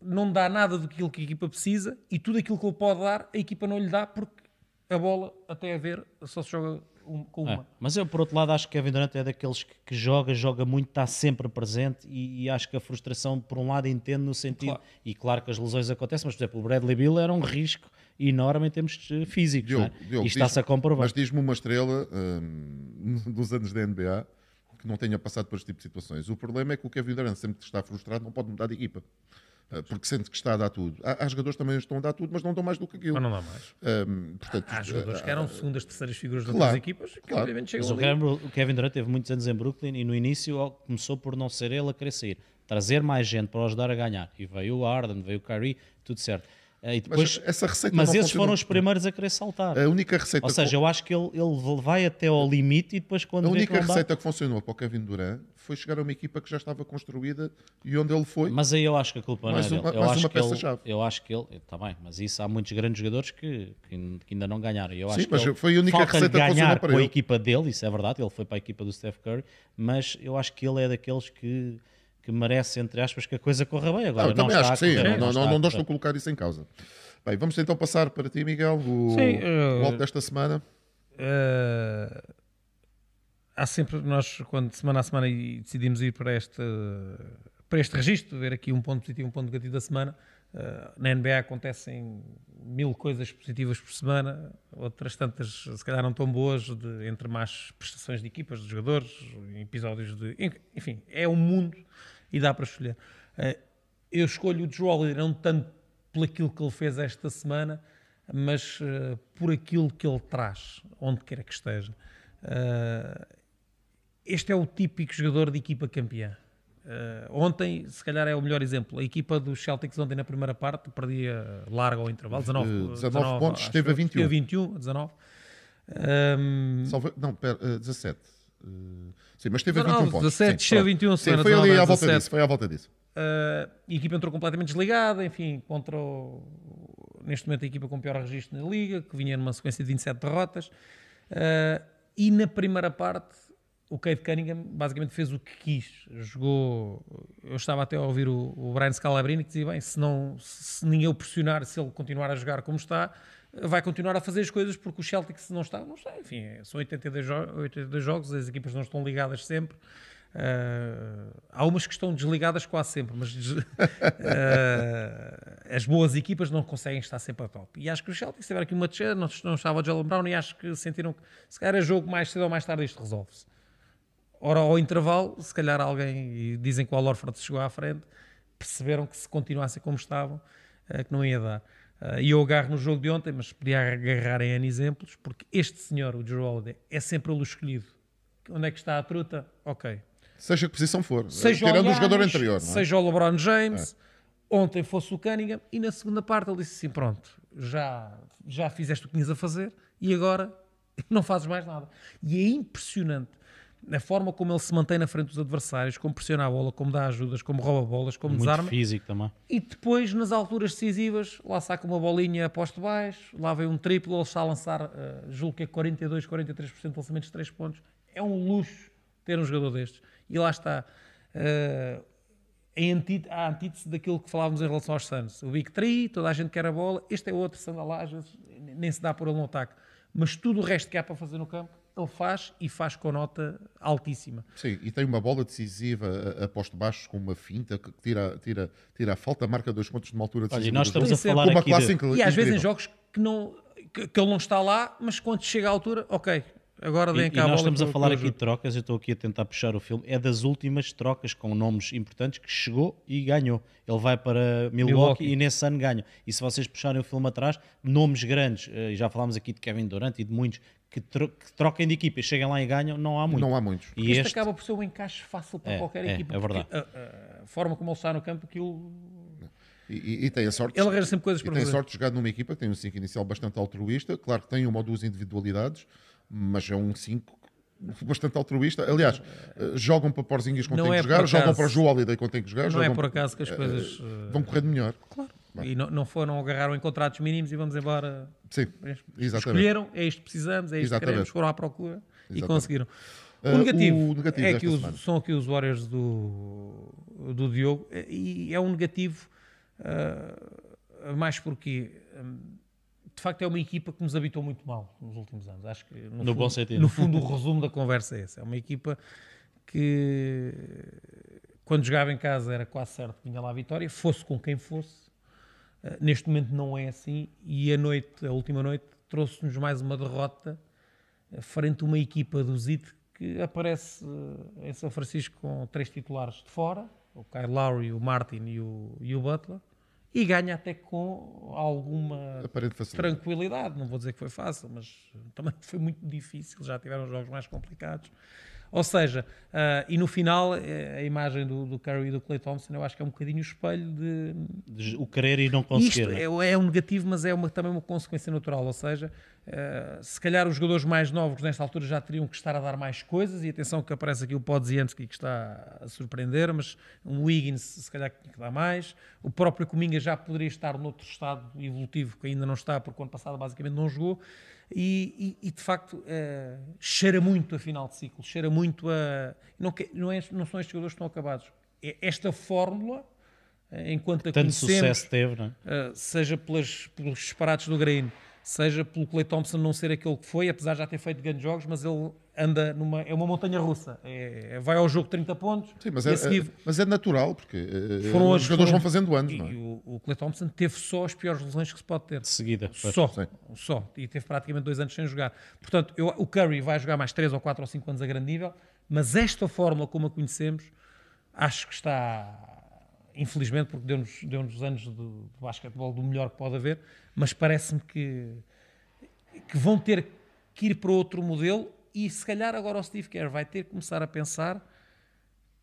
não dá nada do que a equipa precisa e tudo aquilo que ele pode dar, a equipa não lhe dá porque a bola, até a ver, só se joga um- com É, uma. mas eu, por outro lado, acho que Kevin Durant é daqueles que, que joga, joga muito, está sempre presente e, e acho que a frustração, por um lado, entendo no sentido. Claro. E claro que as lesões acontecem, mas, por exemplo, o Bradley Bill era um risco enorme em termos eh, físicos. não é? Diogo, e está-se a comprovar. Mas diz-me uma estrela hum, dos anos da NBA que não tenha passado por este tipo de situações. O problema é que o Kevin Durant, sempre que está frustrado, não pode mudar de equipa. Uh, Porque sente que está a dar tudo. Há, há jogadores que também estão a dar tudo, mas não dão mais do que aquilo. Mas não dá mais. Hum, portanto, Há jogadores que eram segundas, terceiras figuras de Claro, outras equipas que claro. obviamente Mas chegam o ali. Kevin, o Kevin Durant teve muitos anos em Brooklyn e no início começou por não ser ele a querer sair. Trazer mais gente para o ajudar a ganhar. E veio o Arden, veio o Kyrie, tudo certo. Eh, E depois, mas essa receita mas esses foram os primeiros a querer saltar. A única receita, Ou seja, eu acho que ele, ele vai até ao limite e depois quando a vê que única não dá- receita que funcionou para o Kevin Durant foi chegar a uma equipa que já estava construída e onde ele foi. Mas aí eu acho que a culpa Mais não é uma- dele. Eu mais acho uma que ele, peça-chave. eu acho que ele, está bem, mas isso há muitos grandes jogadores que, que, que ainda não ganharam. Eu Sim, acho que mas ele, foi a única receita que funcionou ganhar para com a ele. equipa dele, isso é verdade, ele foi para a equipa do Steph Curry, mas eu acho que ele é daqueles que, que merece, entre aspas, que a coisa corra bem. Agora, Não, eu não também está acho que sim, não, não, não, não estou a colocar isso em causa. Bem, vamos então passar para ti, Miguel, o, Sim, alto desta semana. Eh, há sempre, nós, quando semana a semana e decidimos ir para este, para este registro, ver aqui um ponto positivo e um ponto negativo da semana, eh, na NBA acontecem mil coisas positivas por semana, outras tantas, se calhar, não tão boas, de, entre más prestações de equipas, de jogadores, episódios de. Enfim, é um mundo e dá para escolher. Eh, eu escolho o Drew Holiday não tanto por aquilo que ele fez esta semana, mas eh, por aquilo que ele traz, onde quer que esteja. Eh, este é o típico jogador de equipa campeã. Eh, ontem, se calhar, é o melhor exemplo. A equipa dos Celtics ontem na primeira parte perdia larga ao intervalo, 19, Eh, 19 pontos, esteve a eu. 21. Esteve a 21, 19. Ehm, Salve- Não, pera, eh, 17. Eh, sim, mas teve a 19, 21 pontos. 17, sim, pronto. 21, Sim, foi ali 19, à volta 17. disso. Foi à volta disso. Uh, a equipa entrou completamente desligada, enfim, contra o- neste momento a equipa com o pior registro na liga, que vinha numa sequência de 27 derrotas. Uh, e na primeira parte, o Cade Cunningham basicamente fez o que quis. Jogou. Eu estava até a ouvir o, o Brian Scalabrine que dizia: bem, se, não, se ninguém o pressionar, se ele continuar a jogar como está, vai continuar a fazer as coisas porque o Celtic, se não está, não está. Enfim, são 82, jo 82 jogos, as equipas não estão ligadas sempre. Uh, há umas que estão desligadas quase sempre, mas des- uh, as boas equipas não conseguem estar sempre a top. E acho que os Celtics tiveram aqui uma descida, não, não estava o Jalen Brown e acho que sentiram que se calhar é jogo mais cedo ou mais tarde isto resolve-se. Ora, ao intervalo, se calhar alguém, e dizem que o Alorford chegou à frente, perceberam que se continuassem como estavam, uh, que não ia dar. Uh, E eu agarro no jogo de ontem, mas podia agarrar em N exemplos, porque este senhor, o Drew Holiday, é sempre o escolhido. Onde é que está a truta? Ok, Seja que posição for. seja Tirando o Giannis, jogador anterior. É? seja o LeBron James, ontem fosse o Cunningham, e na segunda parte ele disse assim: pronto, já, já fizeste o que tinhas a fazer e agora não fazes mais nada. E é impressionante a forma como ele se mantém na frente dos adversários, como pressiona a bola, como dá ajudas, como rouba bolas, como Muito desarma. físico também. E depois, nas alturas decisivas, lá saca uma bolinha a posto baixo, lá vem um triplo, ele está a lançar, eh, julgo que é 42, 43% de lançamentos de 3 pontos. É um luxo ter um jogador destes. E lá está. antí a antítese daquilo que falávamos em relação aos Suns. O Big Tree, toda a gente quer a bola. Este é outro, Sandalá, às vezes nem se dá por ele no ataque. Mas tudo o resto que há para fazer no campo, ele faz e faz com nota altíssima. Sim, e tem uma bola decisiva a, a posto baixo com uma finta que tira, tira, tira a falta, marca dois pontos de uma altura Olha, decisiva. e nós estamos a falar uma aqui classe de... incrível. E às vezes em jogos que, não, que, que ele não está lá, mas quando chega à altura, ok, agora E, vem e a nós estamos a falar aqui de trocas, eu estou aqui a tentar puxar o filme. É das últimas trocas com nomes importantes que chegou e ganhou. Ele vai para Milwaukee, Milwaukee. e nesse ano ganha. E se vocês puxarem o filme atrás, nomes grandes, eh, e já falámos aqui de Kevin Durant e de muitos, que, tro que troquem de equipa e cheguem lá e ganham, não há muito. Não há muitos. E Este, este, acaba por ser um encaixe fácil para É, qualquer é, equipa. é verdade. A, a forma como ele está no campo, aquilo. E, e- e tem a sorte. Ele arranja sempre coisas E para tem fazer. sorte de jogar numa equipa que tem um 5 inicial bastante altruísta. Claro que tem uma ou duas individualidades, mas é um 5 bastante altruísta. Aliás, eh, jogam para Porzinhas quando Não têm que é jogar, por jogam acaso. para o Joe Holiday quando têm que jogar, Não jogam, é por acaso que as coisas. eh, vão correr de melhor. E não, não foram, agarraram em contratos mínimos e vamos embora. Sim, exatamente. Escolheram, é isto que precisamos, é isto que Exatamente. queremos, foram à procura e Exatamente. conseguiram. O Uh, negativo, o negativo é que os, são aqui os Warriors do, do Diogo e é um negativo Uh, mais porque, um, de facto, é uma equipa que nos habitou muito mal nos últimos anos. Acho que, no, No fundo, bom sentido. No fundo, o resumo da conversa é esse. É uma equipa que, quando jogava em casa, era quase certo que vinha lá a vitória, fosse com quem fosse. Uh, neste momento não é assim. E a noite, a última noite, trouxe-nos mais uma derrota uh, frente a uma equipa do ZIT que aparece uh, em São Francisco com três titulares de fora, o Kyle Lowry, o Martin e o, e o Butler, e ganha até com alguma tranquilidade. Não vou dizer que foi fácil, mas também foi muito difícil. Já tiveram jogos mais complicados. Ou seja, uh, e no final, eh, a imagem do, do Curry e do Clay Thompson, eu acho que é um bocadinho o espelho de, De- O querer e não conseguir. isto né? é, é um negativo, mas é uma, também uma consequência natural. Ou seja, eh, se calhar os jogadores mais novos nesta altura já teriam que estar a dar mais coisas. E atenção que aparece aqui o Podziemski que está a surpreender, mas um Wiggins se calhar que dar mais. O próprio Cominga já poderia estar noutro estado evolutivo que ainda não está, porque o ano passado basicamente não jogou. E, e- e, de facto eh, cheira muito a final de ciclo, cheira muito a. Não, não, é- não são estes jogadores que estão acabados. É esta fórmula, eh, enquanto a Tanto sucesso teve, não é? Uh, seja pelas, pelos disparates do Green, seja pelo Clay Thompson não ser aquele que foi, apesar de já ter feito grandes jogos, mas ele anda numa. É uma montanha russa. É, é- vai ao jogo 30 pontos Sim, mas é, a seguir. é- mas é natural, porque eh, Foram os jogadores foram- vão fazendo anos, e, não é? e o, o Clay Thompson teve só as piores lesões que se pode ter. De seguida. Só, Sim. só. E teve praticamente dois anos sem jogar. Portanto, eu- o Curry vai jogar mais 3 ou 4 ou 5 anos a grande nível, mas esta fórmula como a conhecemos, acho que está, infelizmente, porque deu-nos deu anos de, de basquetebol do melhor que pode haver, mas parece-me que, que vão ter que ir para outro modelo e se calhar agora o Steve Kerr vai ter que começar a pensar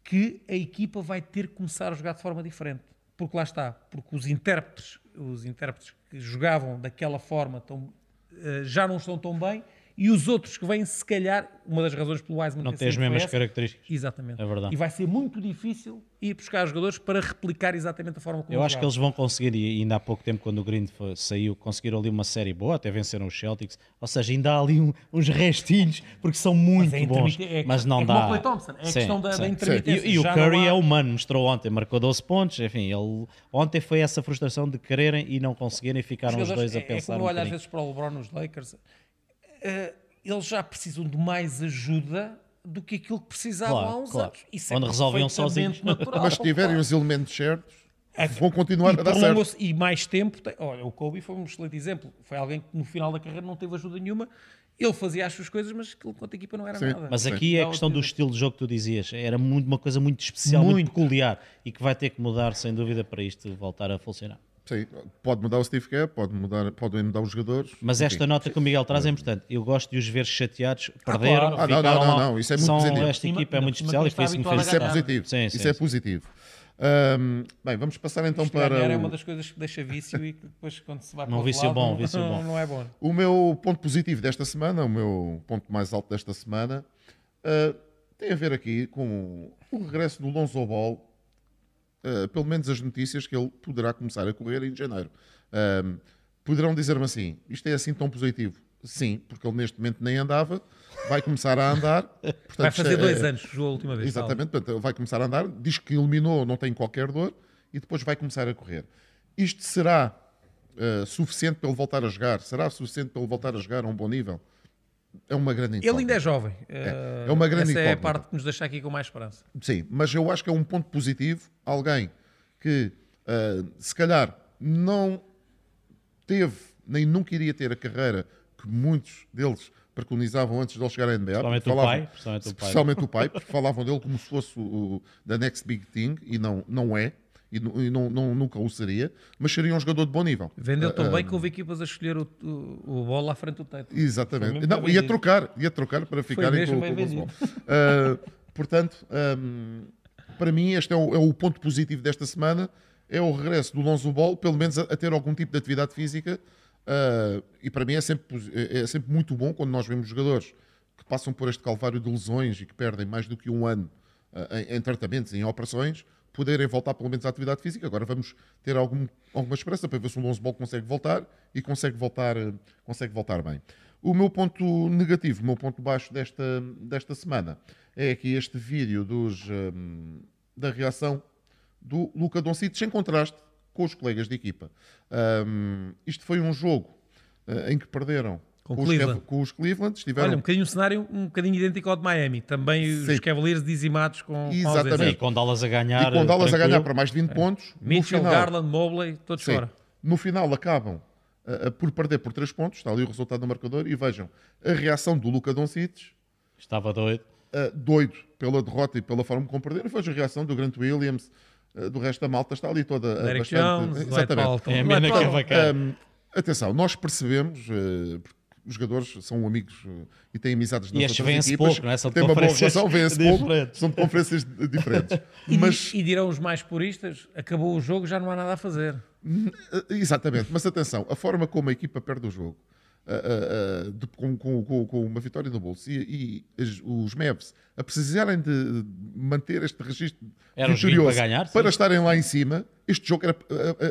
que a equipa vai ter que começar a jogar de forma diferente. Porque lá está, porque os intérpretes, os intérpretes que jogavam daquela forma tão, eh, já não estão tão bem e os outros que vêm, se calhar, uma das razões pelo Wiseman Não tem as mesmas características. Exatamente. É verdade. E vai ser muito difícil ir buscar jogadores para replicar exatamente a forma como Eu acho que eles vão conseguir, e ainda há pouco tempo, quando o Green saiu, conseguiram ali uma série boa, até venceram os Celtics. Ou seja, ainda há ali um- uns restinhos, porque são muito é bons. é- mas não é como dá. o Clay Thompson, é a questão da- da intermitência. E, e o Curry há- é humano, mostrou ontem, marcou 12 pontos. Enfim, ele, ontem foi essa frustração de quererem e não conseguirem e ficaram os, dois a é- pensar. É um como olha às bocadinho. vezes para o LeBron nos Lakers. Eh, eles já precisam de mais ajuda do que aquilo que precisavam Claro, há uns claro. anos. Isso Onde é resolviam sozinhos. natural. Mas se tiverem os elementos certos, vão continuar e a dar certo. E mais tempo. tem- Olha, o Kobe foi um excelente exemplo. Foi alguém que no final da carreira não teve ajuda nenhuma. Ele fazia as suas coisas, mas aquilo quanto a equipa não era Sim. nada. Mas Sim. aqui é a questão do estilo de jogo que tu dizias. Era muito, uma coisa muito especial, muito. Muito. peculiar e que vai ter que mudar, sem dúvida, para isto voltar a funcionar. Sim, pode mudar o Steve Kerr, pode mudar, podem mudar os jogadores. Mas enfim. esta nota que o Miguel traz é importante. Eu gosto de os ver chateados, perderam, claro. Ah, não, não, não, não, isso é muito São- positivo. Esta equipa é muito especial e foi está isso que me fez a Isso é positivo. Sim, Isso sim, é sim. positivo. Bem, vamos passar então para é o, uma das coisas que deixa vício e que depois quando se vai para Não, vício lado, bom, não, vício bom. não é bom. o meu ponto positivo desta semana, o meu ponto mais alto desta semana, ah, tem a ver aqui com o regresso do Lonzo Ball, ah, pelo menos as notícias que ele poderá começar a correr em janeiro. Poderão dizer-me assim, isto é assim tão positivo? Sim, porque ele neste momento nem andava, vai começar a andar. Portanto, Vai fazer é- dois anos, jogou a última vez. Exatamente, portanto, vai começar a andar, diz que eliminou, não tem qualquer dor e depois vai começar a correr. Isto será eh, suficiente para ele voltar a jogar? Será suficiente para ele voltar a jogar a um bom nível? É uma grande Ele ainda é incógnita. jovem. é uma grande Essa é a incógnita. parte que nos deixa aqui com mais esperança. Sim, mas eu acho que é um ponto positivo. Alguém que eh, se calhar não teve, nem nunca iria ter a carreira que muitos deles preconizavam antes de ele chegar à NBA. Principalmente o pai, principalmente o pai. Especialmente o pai, porque falavam dele como se fosse o, o- da next big thing e não, não é. E, e não, não- nunca o seria, mas seria um jogador de bom nível. Vendeu Ah, tão ah, bem que houve equipas a escolher o, o, o bola à frente do teto. Exatamente. Não, ia trocar, ia trocar para ficarem com, com o. Lonzo Ball. Ah, portanto, ahm, para mim, este é o, é o ponto positivo desta semana: é o regresso do Lonzo Ball, pelo menos a, a ter algum tipo de atividade física. Ah, e para mim é sempre, é, é sempre muito bom quando nós vemos jogadores que passam por este calvário de lesões e que perdem mais do que um ano ah, em, em tratamentos, em operações, poderem voltar pelo menos à atividade física. Agora vamos ter algum, alguma esperança para ver se o Lonzo Ball consegue voltar e consegue voltar, eh, consegue voltar bem. O meu ponto negativo, o meu ponto baixo desta, desta semana é aqui este vídeo dos, hum, da reação do Luca Doncic, em contraste com os colegas de equipa. Um, isto foi um jogo uh, em que perderam Com com, os, Cleveland. Kev- com os Cleveland, estiveram Olha, um bocadinho um cenário um bocadinho idêntico ao de Miami. Também os Sim. Cavaliers dizimados com, Exatamente. E com Dallas a ganhar. e com Dallas a tranquilo. ganhar para mais de 20 pontos. No Mitchell, final, Garland, Mobley, todos Sim. fora. No final acabam uh, por perder por 3 pontos, está ali o resultado no marcador, e vejam a reação do Luca Doncic, Estava doido. uh, doido pela derrota e pela forma como perderam, e veja a reação do Grant Williams, uh, do resto da malta, está ali toda Derek bastante... Jones, Exatamente. É a mina que é bacana. Um, atenção, nós percebemos, uh, os jogadores são amigos uh, e têm amizades nas E estes outras vêem-se equipas, pouco, não é? São de têm uma boa conferências relação, vêem-se pouco, diferentes. são de conferências diferentes. E, Mas, e dirão os mais puristas, acabou o jogo, já não há nada a fazer. Uh, Exatamente, mas atenção, a forma como a equipa perde o jogo, uh, uh, uh, de- com, com- com- uma vitória no bolso e, e as- os Mavs a precisarem de manter este registro Era vitorioso para ganhar, para estarem lá em cima, este jogo era,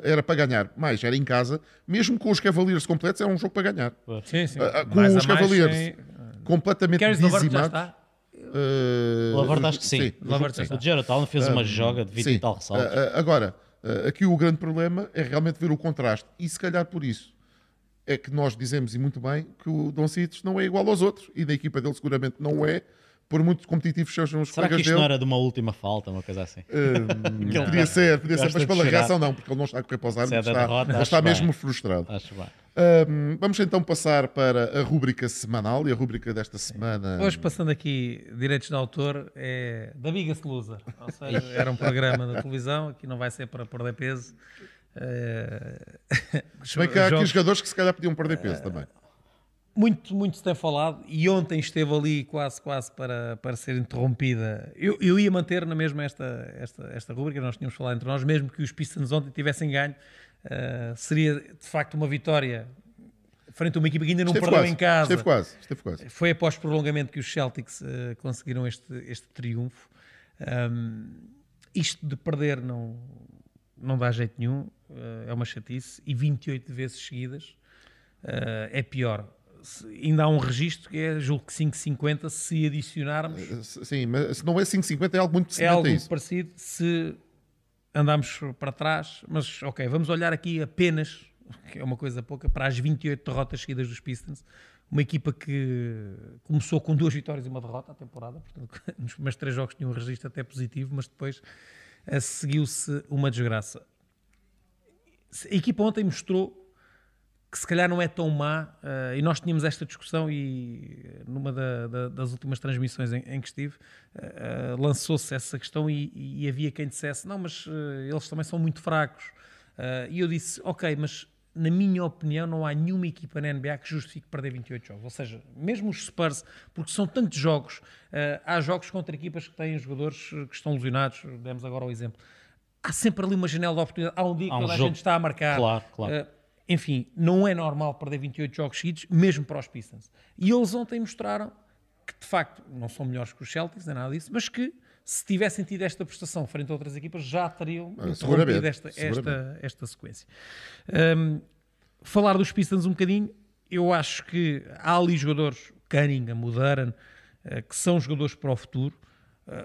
era para ganhar, mais era em casa, mesmo com os Cavaliers completos, era um jogo para ganhar. Sim, sim. Uh, com Mais os Cavaliers sem- completamente dizimados. está? Uh, Lavert acho que sim. sim. já O Jared Allen fez uma joga de 20 Sim. e tal ressaltos. Ah, ah, agora, ah, aqui o grande problema é realmente ver o contraste. E se calhar por isso é que nós dizemos, e muito bem, que o Don Cites não é igual aos outros. E na equipa dele seguramente não é, por muito competitivos sejam os Será que colegas isto não dele. era de uma última falta, uma coisa assim? ah, podia ser, podia ser, mas pela reação não, porque ele não está a correr para os é árbitros, da está, derrota, ele está bem. mesmo frustrado. Acho bem. Ah, vamos então passar para a rúbrica semanal, e a rúbrica desta semana... Hoje, passando aqui direitos de autor, é da Biggest Loser. Ou seja, era um programa da televisão, aqui não vai ser para perder peso. Se bem que há aqui jogadores que se calhar podiam perder peso também. muito, muito se tem falado e ontem esteve ali quase, quase para, para ser interrompida. Eu, eu ia manter na mesma esta, esta, esta rubrica, nós tínhamos falado entre nós, mesmo que os Pistons ontem tivessem ganho, eh, seria de facto uma vitória frente a uma equipa que ainda não Esteve perdeu quase, em casa. esteve quase, esteve quase. Foi após prolongamento que os Celtics eh, conseguiram este, este triunfo. Um, isto de perder não, não dá jeito nenhum, é uma chatice, e 28 vezes seguidas eh, é pior. Se- ainda há um registro que é, julgo que 5,50 se adicionarmos. Sim, mas se não é 5,50 é algo muito É semelhante algo a muito isso. parecido se andarmos para trás, mas ok, vamos olhar aqui apenas, que é uma coisa pouca, para as 28 derrotas seguidas dos Pistons. Uma equipa que começou com duas vitórias e uma derrota a temporada, portanto, nos primeiros três jogos tinha um registro até positivo, mas depois eh, seguiu-se uma desgraça. A equipa ontem mostrou que se calhar não é tão má, eh, e nós tínhamos esta discussão e eh, numa da- da- das últimas transmissões em, em que estive, eh, lançou-se essa questão e, e havia quem dissesse, não, mas eh, eles também são muito fracos. E eu disse, ok, mas na minha opinião não há nenhuma equipa na NBA que justifique perder 28 jogos. Ou seja, mesmo os Spurs, porque são tantos jogos, há jogos contra equipas que têm jogadores que estão lesionados, demos agora o exemplo. Há sempre ali uma janela de oportunidade. Há um dia que Há um toda a jogo- gente está a marcar. Claro, claro. Eh, enfim, não é normal perder 28 jogos seguidos, mesmo para os Pistons. E eles ontem mostraram que, de facto, não são melhores que os Celtics, nem nada disso, mas que se tivessem tido esta prestação frente a outras equipas, já teriam Ah, interrompido esta, esta, esta sequência. Um, falar dos Pistons um bocadinho, eu acho que há ali jogadores, Cunningham, o Duran, eh, que são jogadores para o futuro.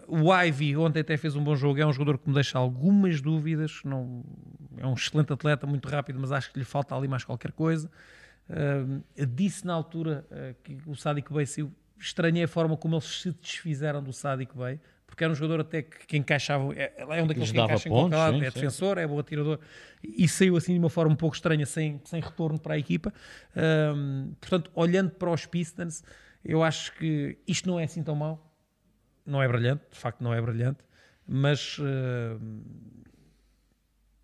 O Ivy ontem até fez um bom jogo, é um jogador que me deixa algumas dúvidas. Não, é um excelente atleta, muito rápido, mas acho que lhe falta ali mais qualquer coisa. Eh, disse na altura eh, que o Sadiq Bey, se eu estranhei a forma como eles se desfizeram do Sadiq Bey, porque era um jogador até que, que encaixava, é, é um daqueles lhes que dava encaixa em pontos, qualquer lado, sim, é sim. defensor, é bom atirador, e saiu assim de uma forma um pouco estranha, sem, sem retorno para a equipa. Ahm, portanto, olhando para os Pistons, eu acho que isto não é assim tão mau. Não é brilhante, de facto não é brilhante, mas ahm,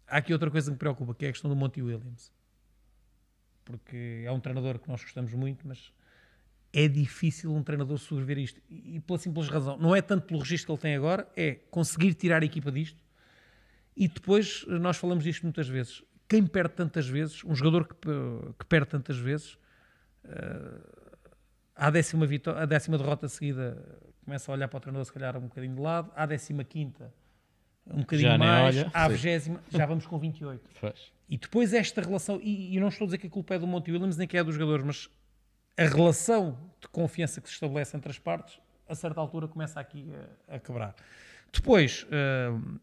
há aqui outra coisa que me preocupa, que é a questão do Monty Williams. Porque é um treinador que nós gostamos muito, mas é difícil um treinador sobreviver a isto. E, pela simples razão, não é tanto pelo registro que ele tem agora, é conseguir tirar a equipa disto. E depois, nós falamos disto muitas vezes, quem perde tantas vezes, um jogador que, que perde tantas vezes, à décima, à décima derrota seguida, começa a olhar para o treinador se calhar um bocadinho de lado, à décima quinta, um bocadinho Já mais, olha. à Sim. vigésima, já vamos com 28. Pois. E depois esta relação, e, e não estou a dizer que a culpa é do Monty Williams nem que é dos jogadores, mas a relação de confiança que se estabelece entre as partes, a certa altura começa aqui a, a quebrar. Depois, hum,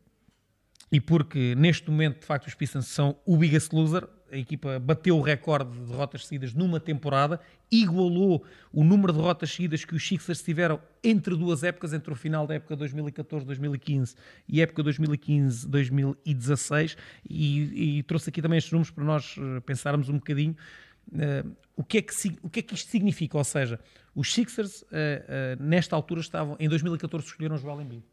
e porque neste momento, de facto, os Pistons são o biggest loser. A equipa bateu o recorde de derrotas seguidas numa temporada, igualou o número de derrotas seguidas que os Sixers tiveram entre duas épocas, entre o final da época 2014-2015 e a época 2015-2016, e, e, trouxe aqui também estes números para nós eh, pensarmos um bocadinho uh, o, que é que, o que é que isto significa. Ou seja, os Sixers, uh, uh, nesta altura, estavam, em 2014, escolheram Joel Embiid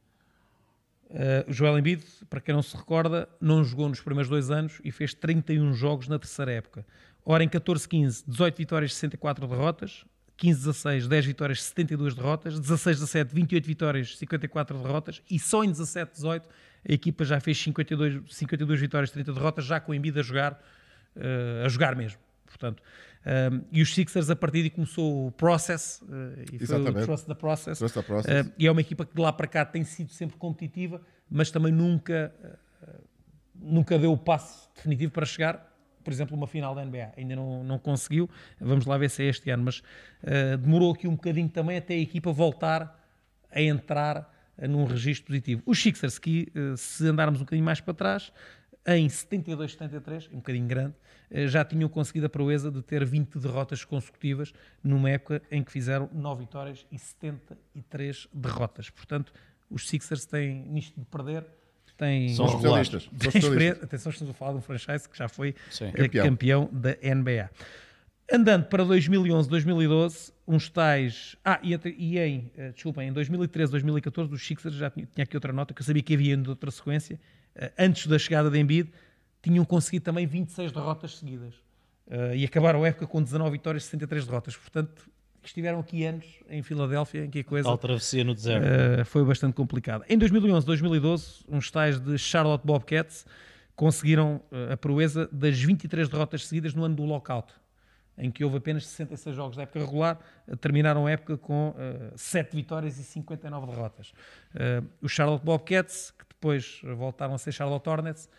Uh, Joel Embiid, para quem não se recorda, não jogou nos primeiros dois anos e fez 31 jogos na terceira época. Ora, em 14-15, 18 vitórias, 64 derrotas. 15-16, 10 vitórias, 72 derrotas. 16-17, 28 vitórias, 54 derrotas. E só em 17-18 a equipa já fez 52, 52 vitórias, 30 derrotas, já com o Embiid a jogar, uh, a jogar mesmo. Portanto, um, e os Sixers, a partir de começou o Process, uh, e foi o Trust the Process. Trust the process. Uh, e é uma equipa que de lá para cá tem sido sempre competitiva, mas também nunca, uh, nunca deu o passo definitivo para chegar, por exemplo, uma final da NBA. Ainda não, não conseguiu. Vamos lá ver se é este ano, mas demorou aqui um bocadinho também até a equipa voltar a entrar num registro positivo. Os Sixers, que se andarmos um bocadinho mais para trás, em 72, 73, um bocadinho grande, eh, já tinham conseguido a proeza de ter 20 derrotas consecutivas numa época em que fizeram 9 vitórias e 73 derrotas. Portanto, os Sixers têm nisto de perder. Têm, São especialistas. Têm Atenção, estamos a falar de um franchise que já foi campeão. campeão da NBA. Andando para 2011, 2012, uns tais. Ah, e, e em, uh, desculpem, em 2013, 2014, os Sixers já tinha, tinha aqui outra nota que eu sabia que havia de outra sequência. Uh, antes da chegada de Embiid, tinham conseguido também 26 derrotas seguidas. Uh, e acabaram a época com 19 vitórias e 63 derrotas. Portanto, estiveram aqui anos em Filadélfia, em que a coisa. Tal travessia no deserto. Uh, foi bastante complicada. Em 2011, 2012, uns tais de Charlotte Bobcats conseguiram uh, a proeza das 23 derrotas seguidas no ano do lockout, em que houve apenas 66 jogos da época regular, terminaram a época com uh, 7 vitórias e 59 derrotas. os Charlotte Bobcats, que depois voltaram a ser Charlotte Hornets,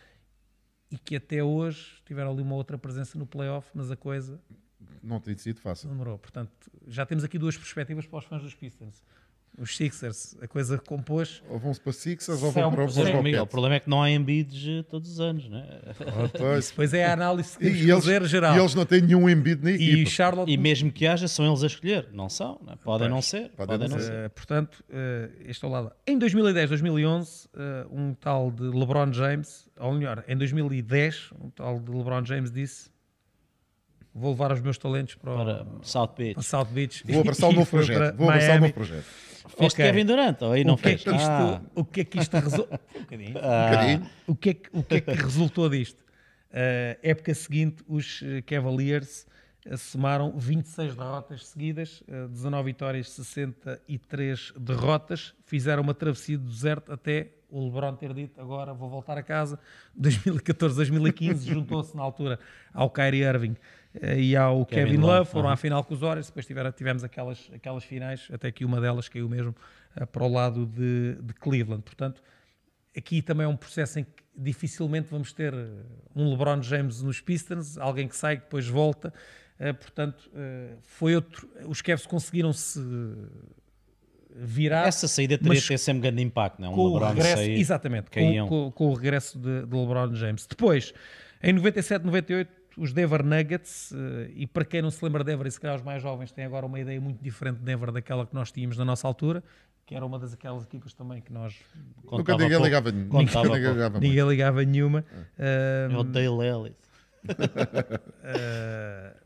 e que até hoje tiveram ali uma outra presença no playoff, mas a coisa não tem sido fácil. Demorou. Portanto, já temos aqui duas perspectivas para os fãs dos Pistons. Os Sixers, a coisa compôs. Ou vão-se para Sixers ou vão para os Miguel, O problema é que não há Embiids todos os anos, não é? Ah, pois. Isso, é a análise que e, eles, geral. E eles não têm nenhum Embiid nem e Charlotte... E mesmo que haja, são eles a escolher. Não são, não é? podem pois, não ser. Podem, podem não ser. ser. Uh, portanto, uh, este é o lado. Em 2010, 2011, uh, um tal de LeBron James, ou melhor, em 2010, um tal de LeBron James disse vou levar os meus talentos para, para South Beach. Para South Beach. Vou abraçar o novo projeto. Vou abraçar o novo projeto. Fez okay. Kevin Durant, ou aí não o que fez? É que isto, ah. O que é que isto resultou? um bocadinho. Ah. O, que é que, o que é que resultou disto? Uh, época seguinte, os eh, Cavaliers somaram 26 derrotas seguidas, 19 vitórias, 63 derrotas, fizeram uma travessia do deserto até o LeBron ter dito agora vou voltar a casa. 2014-2015 juntou-se na altura ao Kyrie Irving eh, e ao Kevin, Kevin Love, foram uhum. à final com os Warriors, depois tiveram, tivemos aquelas, aquelas finais, até que uma delas caiu mesmo uh, para o lado de, de, Cleveland. Portanto, aqui também é um processo em que dificilmente vamos ter eh, um LeBron James nos Pistons, alguém que sai, depois volta. Uh, portanto, uh, foi outro. Os Cavs conseguiram se virar. Essa saída teria ter sempre um grande impacto, não é? Um com LeBron o regresso, sair, exatamente, com, com, com, o regresso de, de LeBron James. Depois, em 97, 98 os Denver Nuggets, eh, e para quem não se lembra de Denver, e se calhar os mais jovens têm agora uma ideia muito diferente de Denver daquela que nós tínhamos na nossa altura, que era uma das aquelas equipas também que nós nunca ninguém ligava, ninguém, ligava, ninguém ligava nenhuma. É. O Dale Ellis. uh,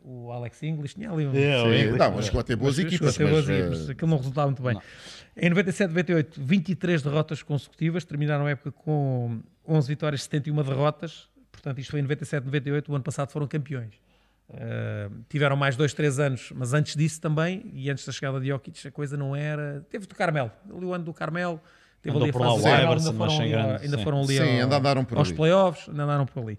o Alex English tinha ali um. É, Sim, não, mas chegou a ter boas equipas. Mas, boas equipas. Uh... Aquilo não resultava muito bem. Não. Em 97, 98, 23 derrotas consecutivas, terminaram a época com 11 vitórias, 71 derrotas. Portanto, isto foi em 97, 98, o ano passado foram campeões. Uh, tiveram mais dois, três anos, mas antes disso também, e antes da chegada de Jokic, a coisa não era. Teve do Carmelo, ali o ano do Carmelo, teve Andou ali a fase final, ainda foram ali, grande, ainda foram ali sim, ao, andaram por aos ali. playoffs, andaram por ali.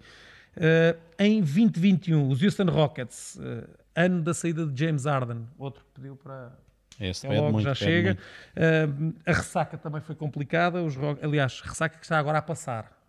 Uh, em 2021, os Houston Rockets, uh, ano da saída de James Harden, outro que pediu para. Esse é logo, muito, já chega. Uh, a ressaca também foi complicada. Os, aliás, ressaca que está agora a passar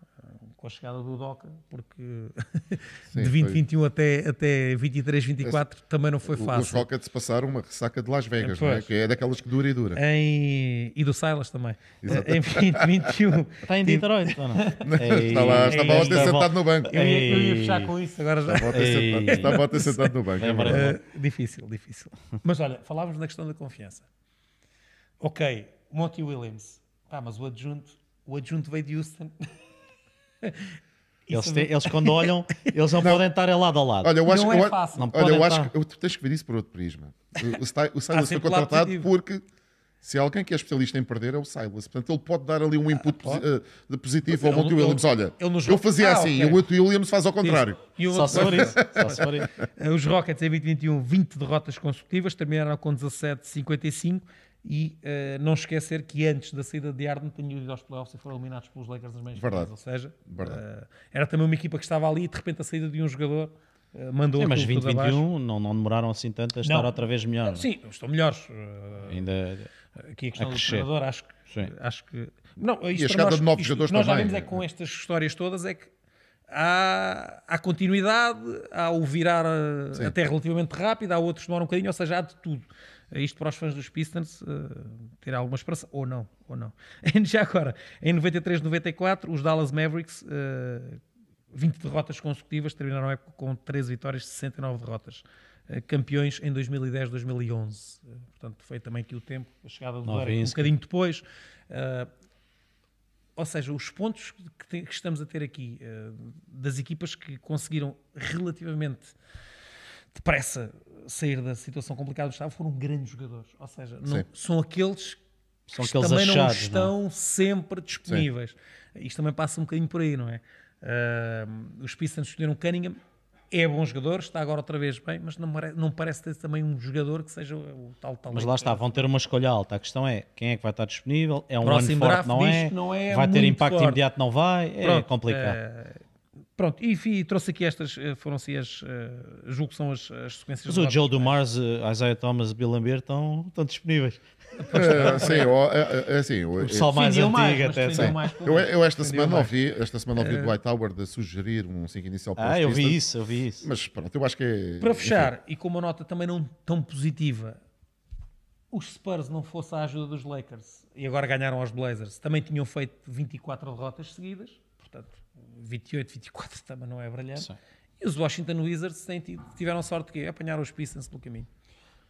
com a chegada do Doca, porque Sim, de foi. 2021 até, até 23, 24 também não foi O- Os fácil. Rockets passaram uma ressaca de Las Vegas, não é? Que é daquelas que dura e dura. Em... E do Silas também. Exato. Em 2021. Está em Detroit, ou não? Está lá, estava ontem esta sentado no banco. Eu ia, eu ia fechar com isso, agora já. Estava ontem Ei. sentado- sentado no banco. é verdade. Uh, difícil, difícil. Mas olha, falávamos na questão da confiança. Ok, Monty Williams. Pá, mas o adjunto, o adjunto veio de Houston. Eles, eles quando olham, eles não, podem estar lado a lado. Olha, eu acho, não eu, é fácil. Não olha, eu acho que eu- tu tens que ver isso por outro prisma. O, o, Sty- o Silas foi contratado porque se alguém que é especialista em perder é o Silas. Portanto, ele pode dar ali um input posi- eh, de positivo ao Monty Williams. Olha, eu fazia Ah, assim ok. e o Monty Williams faz ao contrário. E o Só se for isso. Uh, Os Rockets em 2021, 20 derrotas consecutivas, terminaram com 17-55 e uh, não esquecer que antes da saída de Harden tinham ido aos playoffs e foram eliminados pelos Lakers nas meias Verdade. finais. Ou seja, uh, era também uma equipa que estava ali e de repente a saída de um jogador uh, mandou É, mas aquilo tudo abaixo. 2021 não, não demoraram assim tanto a estar Não. outra vez melhor. não é? Sim, estão melhores. Uh, Ainda aqui a questão A do crescer. treinador, acho que. Sim. Acho que não, isto a chegada nós- de novos isto- jogadores Nós já também. vemos é que com estas histórias todas é que há, há continuidade, há o virar Sim. até relativamente rápido, há outros que demoram um bocadinho, ou seja, há de tudo. Isto para os fãs dos Pistons uh, ter alguma esperança, ou não, ou não. Já agora, em 93, 94, os Dallas Mavericks, uh, 20 derrotas consecutivas, terminaram a época com 13 vitórias, 69 derrotas. Uh, campeões em 2010, 2011. Uh, portanto, foi também aqui o tempo, a chegada do Derek um bocadinho depois. Ou seja, os pontos que, te- que estamos a ter aqui das equipas que conseguiram relativamente depressa sair da situação complicada do estado foram grandes jogadores. Ou seja, não- Sim. são aqueles São que aqueles também não achados, estão sempre disponíveis. Isto também passa um bocadinho por aí, não é? Uh, os Pistons escolheram Cunningham, é bom jogador, está agora outra vez bem, mas não, não parece ter também um jogador que seja o tal tal. Mas lá está, vão ter uma escolha alta. A questão é quem é que vai estar disponível. É um Próximo ano forte, não é? não é Vai ter impacto forte. imediato, não vai? É Pronto, complicado. eh, pronto, e, enfim, trouxe aqui estas, eh, foram assim as, eh, julgo que são as, as sequências. Mas de o Joe mais- Dumars, eh, Isaiah Thomas e Bill Lambert estão, estão disponíveis. É, sim, ó, é, é assim, eu- O pessoal mais antigo mais, até. sim. mais eu, eu esta semana mais. ouvi, esta semana ouvi o Dwight Howard a sugerir um 5 inicial para Ah, eu vi isso, eu vi isso. Mas pronto, eu acho que é... Para fechar, e com uma nota também não tão positiva, os Spurs não fosse a ajuda dos Lakers e agora ganharam aos Blazers, também tinham feito 24 derrotas seguidas, portanto, 28, 24 também não é brilhante. Sim. E os Washington Wizards têm tido- tiveram sorte que apanharam os Pistons pelo caminho.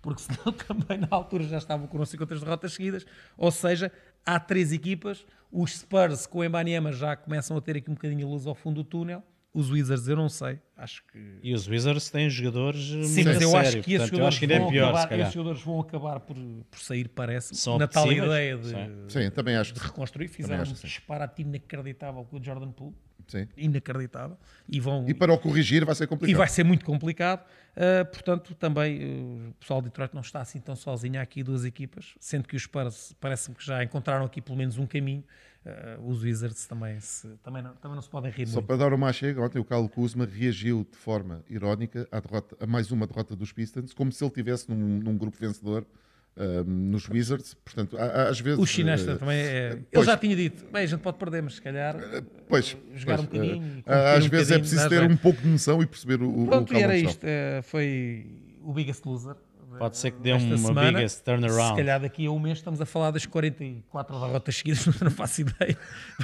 Porque senão também na altura já estavam com não sei quantas derrotas seguidas. Ou seja, há três equipas. Os Spurs com o Embanyama já começam a ter aqui um bocadinho a luz ao fundo do túnel. Os Wizards eu não sei. Acho que E os Wizards têm jogadores Sim, mas eu acho que esses eu jogadores, que ainda é vão, pior, acabar, esses jogadores vão acabar por, por sair, parece São na tal ideia de, sim. Sim, também acho de reconstruir. Fizeram acho um disparate inacreditável com o Jordan Poole. Sim. Inacreditável. E, vão, E para o corrigir vai ser complicado. e vai ser muito complicado. Uh, portanto, também uh, o pessoal de Detroit não está assim tão sozinho. Há aqui duas equipas, sendo que os Spurs parece-me que já encontraram aqui pelo menos um caminho. Uh, os Wizards também, se, também, não, também não se podem rir Só muito. para dar uma chega, ontem o Carlos Kuzma reagiu de forma irónica à derrota, a mais uma derrota dos Pistons, como se ele estivesse num, num grupo vencedor nos Wizards. Portanto, há- às vezes. O Chinesta eh, também é. Ele pois. já tinha dito, bem, a gente pode perder, mas se calhar Pois, jogar pois, um bocadinho eh, competir às um vezes é preciso dá ter jeito. um pouco de noção e perceber o, Pronto, o e era isto. eh, Foi o Biggest Loser. Pode ser que dê uma semana. biggest Se turnaround. calhar daqui a um mês estamos a falar das 44 derrotas seguidas, não faço ideia.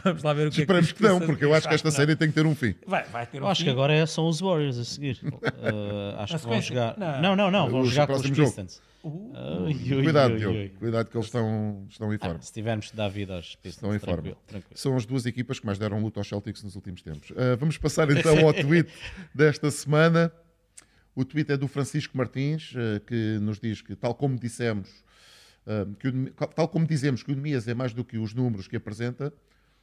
Vamos lá ver o que Esperamos é que não, Pistons- porque eu acho que esta não. série tem que ter um fim. Vai, vai ter um acho fim. que agora é- são os Warriors a seguir. Uh, acho que vão jogar. Não. Não, não, não. Vão O jogar com os próximo jogo. Pistons. Uh, Ui, ui, Cuidado, ui, ui. Cuidado que eles estão, estão em Ah, forma. se tivermos de dar vida aos Pistons, Estão em forma. tranquilo, tranquilo. São as duas equipas que mais deram luta aos Celtics nos últimos tempos. Uh, vamos passar então ao tweet desta semana. O tweet é do Francisco Martins, uh, que nos diz que, tal como dissemos, uh, que o- tal como dizemos que o Nemias é mais do que os números que apresenta,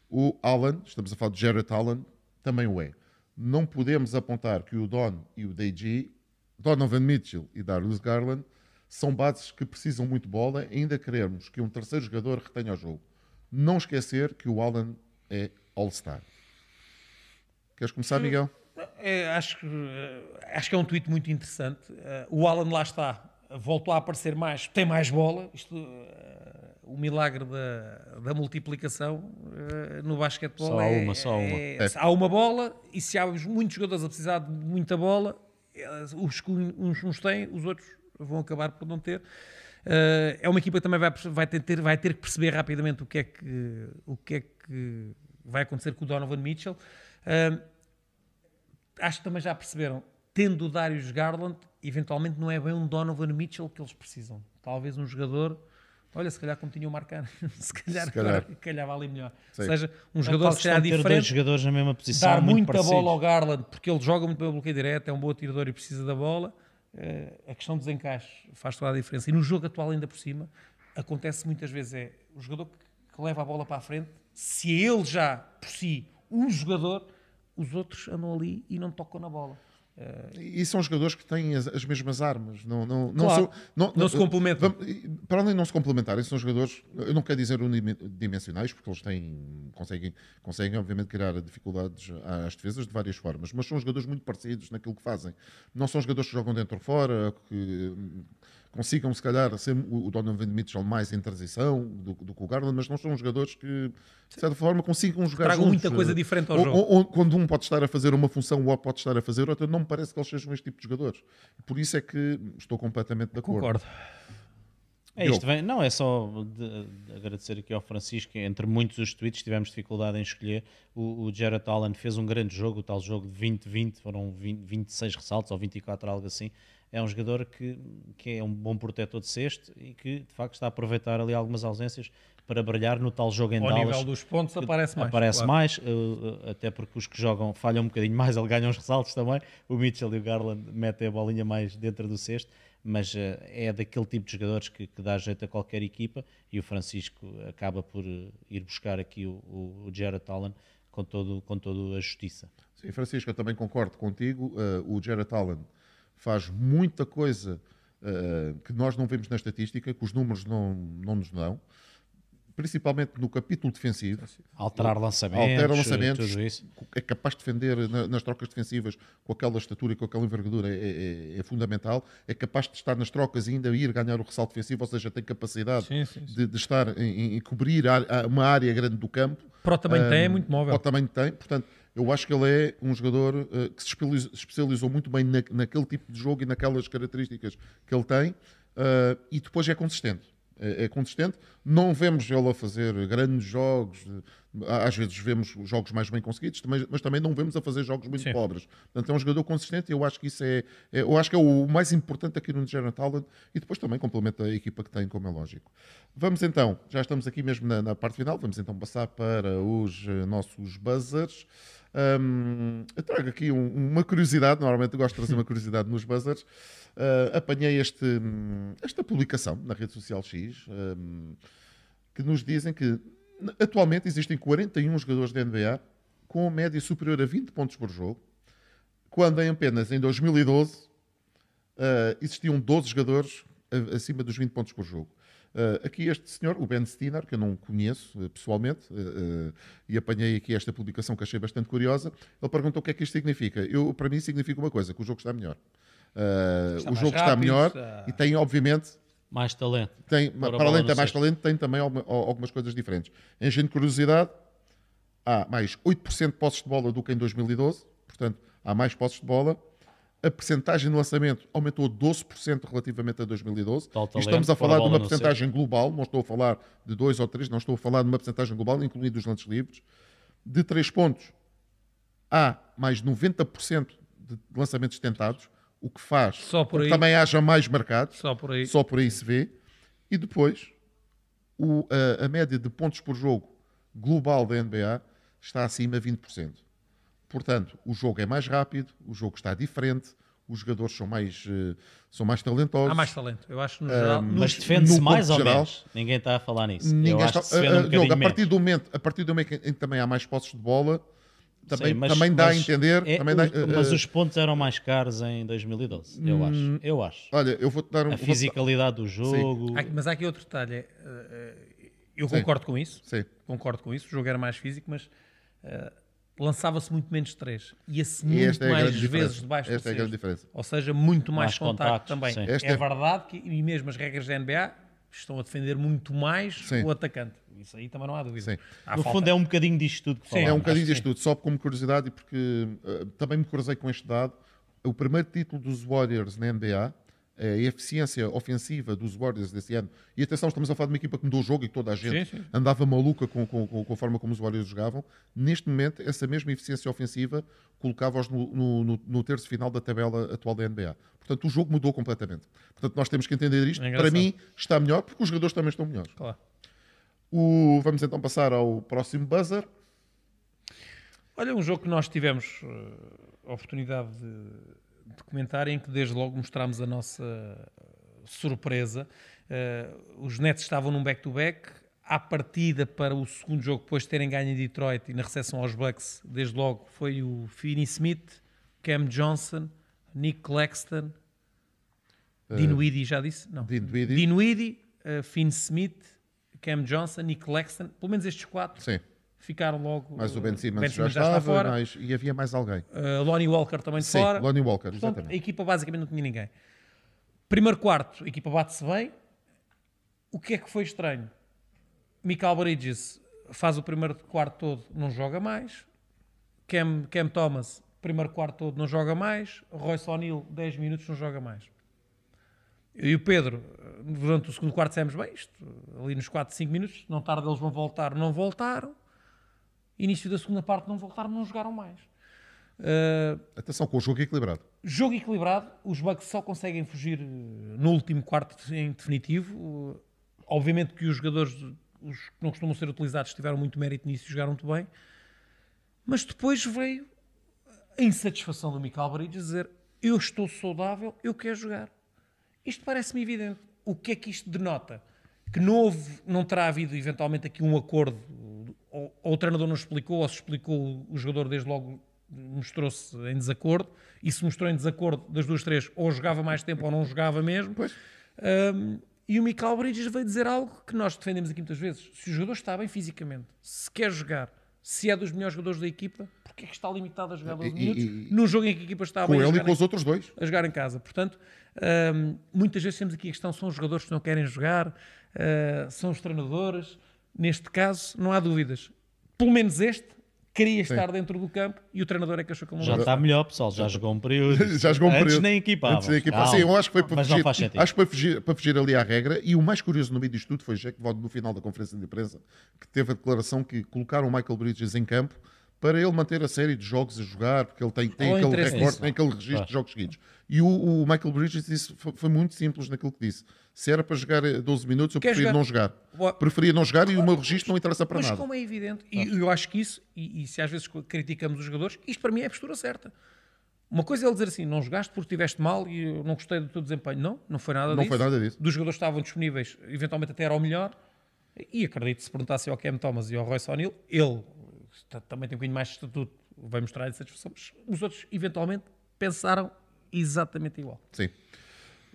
o Allen, estamos a falar de Jared Allen, também o é. Não podemos apontar que o Don e o DG, Donovan Mitchell e Darius Garland, são bases que precisam muito de bola, ainda queremos que um terceiro jogador retenha o jogo. Não esquecer que o Allen é All-Star. Queres começar, Miguel? É, acho, que, eh, acho que é um tweet muito interessante. Eh, o Alan lá está, voltou a aparecer mais, tem mais bola. Isto, eh, o milagre da, da multiplicação no basquetebol Só há é, uma, só há uma. é- há uma bola e se há muitos jogadores a precisar de muita bola, os que uns, uns têm, os outros vão acabar por não ter. É uma equipa que também vai, vai, ter, vai ter que perceber rapidamente o que é que, o que, é que vai acontecer com o Donovan Mitchell. Acho que também já perceberam, tendo o Darius Garland, eventualmente não é bem um Donovan Mitchell que eles precisam. Talvez um jogador, olha, se calhar como tinha o Marcano, se calhar, Se calhar. agora vale melhor. Sim. Ou seja, um jogador tal se calhar questão de ter dois diferente, jogadores na mesma posição, dar muita parecidos. bola ao Garland, porque ele joga muito bem o bloqueio direto, é um bom atirador e precisa da bola. Eh, a questão dos encaixes faz toda a diferença. E no jogo atual, ainda por cima, acontece muitas vezes é o jogador que, que leva a bola para a frente, se é ele já, por si, um jogador, os outros andam ali e não tocam na bola. E são jogadores que têm as, as mesmas armas. Não, não, não, Claro. são- não, Não se complementam. Vamos- e, Para além de não se complementarem, são jogadores, eu não quero dizer unidimensionais, porque eles têm, conseguem, conseguem, obviamente, criar dificuldades às defesas de várias formas, mas são jogadores muito parecidos naquilo que fazem. Não são jogadores que jogam dentro ou fora, que consigam, se calhar, ser o Donovan Mitchell mais em transição do, do que o Garland, mas não são jogadores que, de certa forma, consigam jogar Tragam juntos. muita coisa diferente ao Ou- jogo. ou- ou quando um pode estar a fazer uma função, o outro pode estar a fazer outra, não me parece que eles sejam este tipo de jogadores. Por isso é que estou completamente de acordo. Concordo. É isto, vem, não, é só de- de agradecer aqui ao Francisco, entre muitos dos tweets tivemos dificuldade em escolher, o, o Jared Allen fez um grande jogo, o tal jogo de 20-20, foram 20, 26 ressaltos ou 24, algo assim, é um jogador que, que é um bom protetor de cesto e que de facto está a aproveitar ali algumas ausências para brilhar no tal jogo em Ao Dallas. nível dos pontos aparece mais. Aparece claro. mais, uh, uh, até porque os que jogam falham um bocadinho mais, ele ganha uns ressaltos também. O Mitchell e o Garland metem a bolinha mais dentro do cesto, mas uh, é daquele tipo de jogadores que, que dá jeito a qualquer equipa e o Francisco acaba por ir buscar aqui o, o, o Jared Allen com todo, com toda a justiça. Sim, Francisco, eu também concordo contigo. Uh, o Jared Allen faz muita coisa uh, que nós não vemos na estatística, que os números não, não nos dão, principalmente no capítulo defensivo. Alterar lançamentos, Altera lançamentos, tudo isso. é capaz de defender na- nas trocas defensivas com aquela estatura e com aquela envergadura, é, é- é fundamental. É capaz de estar nas trocas e ainda ir ganhar o ressalto defensivo, ou seja, tem capacidade Sim, sim, sim. De, de estar em, em cobrir a- a- uma área grande do campo. Pro também tem, é Um, muito móvel. Pro também tem, portanto, eu acho que ele é um jogador uh, que se especializou, muito bem na- naquele tipo de jogo e naquelas características que ele tem uh, e depois é consistente. É, é consistente. Não vemos ele a fazer grandes jogos, eh, às vezes vemos jogos mais bem conseguidos, também- mas também não vemos a fazer jogos muito Sim. pobres. Portanto, é um jogador consistente e eu acho que isso é, é- eu acho que é o mais importante aqui no Jared Talent e depois também complementa a equipa que tem, como é lógico. Vamos então, já estamos aqui mesmo na, na parte final, vamos então passar para os nossos buzzers. Hum, eu trago aqui um- uma curiosidade, normalmente eu gosto de trazer uma curiosidade nos buzzers. Uh, apanhei este, esta publicação na rede social X hum, que nos dizem que atualmente existem 41 jogadores da NBA com média superior a 20 pontos por jogo, quando em apenas em 2012 uh, existiam 12 jogadores acima dos 20 pontos por jogo. Uh, aqui este senhor, o Ben Steiner, que eu não conheço uh, pessoalmente, uh, uh, e apanhei aqui esta publicação que achei bastante curiosa, ele perguntou o que é que isto significa. Eu, para mim significa uma coisa, que o jogo está melhor. Uh, Está o jogo está rápido, melhor está- e tem, obviamente, Mais talento. tem, para bola além de ter mais talento, tem também alguma- al- algumas coisas diferentes. Em gente de curiosidade, há mais 8% de posses de bola do que em 2012, portanto, há mais posses de bola. A percentagem de lançamento aumentou 12% relativamente a 2012. Tal E talento, estamos a falar de uma no percentagem global, não estou a falar de 2 ou 3, não estou a falar de uma percentagem global, incluindo os lances livres. De 3 pontos, há mais 90% de lançamentos tentados, o que faz Só por com que também haja mais marcados. Só por aí. Só por aí se vê. E depois, o- a, a média de pontos por jogo global da NBA está acima de 20%. Portanto, o jogo é mais rápido, o jogo está diferente, os jogadores são mais, eh, são mais talentosos. Há mais talento. Eu acho que no geral. no- Mas defende-se mais ou geral, menos. Ninguém está a falar nisso. Ninguém Eu acho está, que se defende um Ah, ah, Diogo, bocadinho a partir do momento, a partir do momento em que também há mais posses de bola, também, Sim, mas- também dá a entender. é- também dá- os- mas eh, os pontos eram mais caros em 2012, eu acho. Eu acho. Olha, eu vou-te dar um. A fisicalidade do jogo. Há- Mas há aqui outro detalhe. eh, eh, eu Sim. concordo com isso. Sim. Concordo com isso. O jogo era mais físico, mas eh, lançava-se muito menos de três. Ia-se E muito esta é mais vezes debaixo Esta do é a grande diferença. Ou seja, muito mais, Mais contacto contactos, também. é é- verdade que, e mesmo as regras da NBA estão a defender muito mais Sim. o atacante. Isso aí também não há dúvida. Sim. Há No falta- fundo é um bocadinho disto tudo que Sim. falámos. É um bocadinho disto tudo, só como curiosidade, e porque eh, também me cruzei com este dado. O primeiro título dos Warriors na NBA, a eficiência ofensiva dos Warriors desse ano, e atenção, estamos a falar de uma equipa que mudou o jogo e toda a gente Sim, sim. andava maluca com, com, com- a forma como os Warriors jogavam. Neste momento, essa mesma eficiência ofensiva colocava-os no, no, no- no terço final da tabela atual da NBA. Portanto, o jogo mudou completamente. Portanto, nós temos que entender isto. É Para mim, está melhor, porque os jogadores também estão melhores. Claro. O- vamos então passar ao próximo buzzer. Olha, um jogo que nós tivemos a oportunidade de, de comentar, em que desde logo mostramos a nossa surpresa. Eh, os Nets estavam num back-to-back. À partida para o segundo jogo, depois de terem ganho em Detroit e na recepção aos Bucks, desde logo foi o Finney Smith, Cam Johnson, Nick Claxton, Dinwiddie, já disse? Não. Dinwiddie. Dinwiddie, uh, Finn Smith, Cam Johnson, Nick Claxton, pelo menos estes quatro Sim. Ficaram logo. Mais o Ben uh, Simmons, já, está estava, fora. e havia mais alguém. Uh, Lonnie Walker também de Sim, fora. Lonnie Walker, Portanto, a exatamente. equipa basicamente não tinha ninguém. Primeiro quarto, a equipa bate-se bem. O que é que foi estranho? Michael Bridges faz o primeiro quarto todo, não joga mais. Cam, Cam Thomas, primeiro quarto todo, não joga mais. Royce O'Neill, 10 minutos, não joga mais. Eu e o Pedro, durante o segundo quarto, dissemos bem, isto, ali nos 4, 5 minutos, não tarde eles vão voltar, não voltaram. Início da segunda parte, não voltaram, não jogaram mais. Uh, Atenção, com o jogo equilibrado. Jogo equilibrado, os Bucks só conseguem fugir eh, no último quarto em definitivo. Eh, Obviamente que os jogadores, os que não costumam ser utilizados, tiveram muito mérito nisso e jogaram muito bem. Mas depois veio a insatisfação do Michael Bridges dizer eu estou saudável, eu quero jogar. Isto parece-me evidente. O que é que isto denota? Que não, houve, não terá havido eventualmente aqui um acordo, ou, ou o treinador não explicou, ou se explicou, o jogador desde logo mostrou-se em desacordo, e se mostrou em desacordo das duas, três, ou jogava mais tempo ou não jogava mesmo. Pois. Um, e o Michael Bridges veio dizer algo que nós defendemos aqui muitas vezes. Se o jogador está bem fisicamente, se quer jogar, se é dos melhores jogadores da equipa, porque é que está limitado a jogar 12 E- minutos e- num jogo em que a equipa está Com bem ele e com em- os outros dois. a jogar em casa. Portanto, hum, muitas vezes temos aqui a questão: são os jogadores que não querem jogar, uh, são os treinadores. Neste caso, não há dúvidas. Pelo menos este queria estar dentro do campo e o treinador é que achou que ele não Já está melhor, pessoal. Já jogou um período. Já jogou um Antes período. nem equipava. Antes nem equipava. Sim, eu acho que foi para fugir, acho que foi fugir- para fugir ali à regra. E o mais curioso no meio disto tudo foi Jack Vaughn, no final da conferência de imprensa, que teve a declaração que colocaram o Michael Bridges em campo para ele manter a série de jogos a jogar, porque ele tem, tem Ou aquele recorde, tem aquele registro Claro. de jogos seguidos. E o, o Michael Bridges disse, foi, foi muito simples naquilo que disse. Se era para jogar eh, 12 minutos, eu Quer preferia jogar? não jogar. Boa. Preferia não jogar e o meu registro não interessa para Mas nada. como é evidente, e eu acho que isso, e, e se às vezes criticamos os jogadores, isto para mim é a postura certa. Uma coisa é ele dizer assim, não jogaste porque estiveste mal e eu não gostei do teu desempenho. Não, não foi nada Não disso. foi nada disso. Dos jogadores que estavam disponíveis, eventualmente até era o melhor. E acredito, se perguntasse ao Cam Thomas e ao Royce O'Neill, ele também tem um bocadinho mais de estatuto, vai mostrar a satisfação, mas os outros, eventualmente, pensaram exatamente igual. Sim.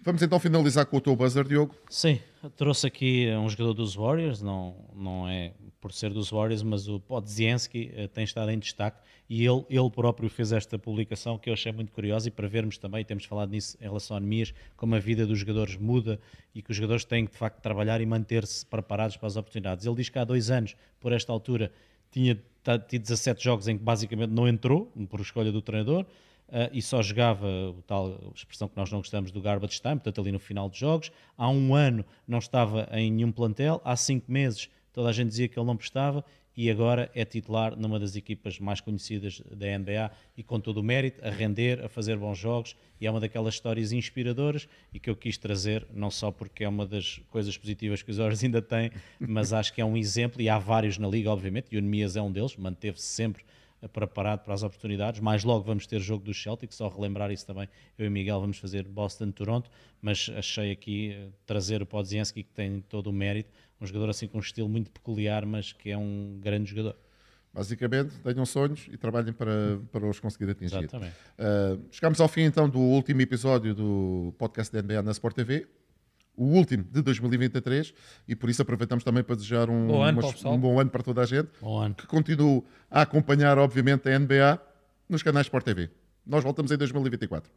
Vamos então finalizar com o teu buzzer, Diogo. Sim, trouxe aqui um jogador dos Warriors, não, não é por ser dos Warriors, mas o Podziemski eh, tem estado em destaque e ele, ele próprio fez esta publicação que eu achei muito curiosa e para vermos também, temos falado nisso em relação a anemias, como a vida dos jogadores muda e que os jogadores têm de facto trabalhar e manter-se preparados para as oportunidades. Ele diz que há dois anos, por esta altura, tinha tido 17 jogos em que basicamente não entrou, por escolha do treinador, Uh, e só jogava o tal expressão que nós não gostamos do garbage time, portanto ali no final de jogos. Há um ano não estava em nenhum plantel, há cinco meses toda a gente dizia que ele não prestava e agora é titular numa das equipas mais conhecidas da NBA e com todo o mérito, a render, a fazer bons jogos e é uma daquelas histórias inspiradoras e que eu quis trazer, não só porque é uma das coisas positivas que os Warriors ainda têm, mas acho que é um exemplo e há vários na liga, obviamente, e o Nemias é um deles, manteve-se sempre preparado para as oportunidades. Mais logo vamos ter jogo do Celtic, só relembrar isso também. Eu e Miguel vamos fazer Boston-Toronto, mas achei aqui eh, trazer o Podziemski, que tem todo o mérito, um jogador assim com um estilo muito peculiar, mas que é um grande jogador. Basicamente, tenham sonhos e trabalhem para, para os conseguir atingir. Exatamente. Uh, chegamos ao fim então do último episódio do podcast da NBA na Sport TV, o último de 2023, e por isso aproveitamos também para desejar um, Bom ano umas- um bom ano para toda a gente, Bom ano. que continue a acompanhar, obviamente, a NBA nos canais Sport TV. Nós voltamos em 2024.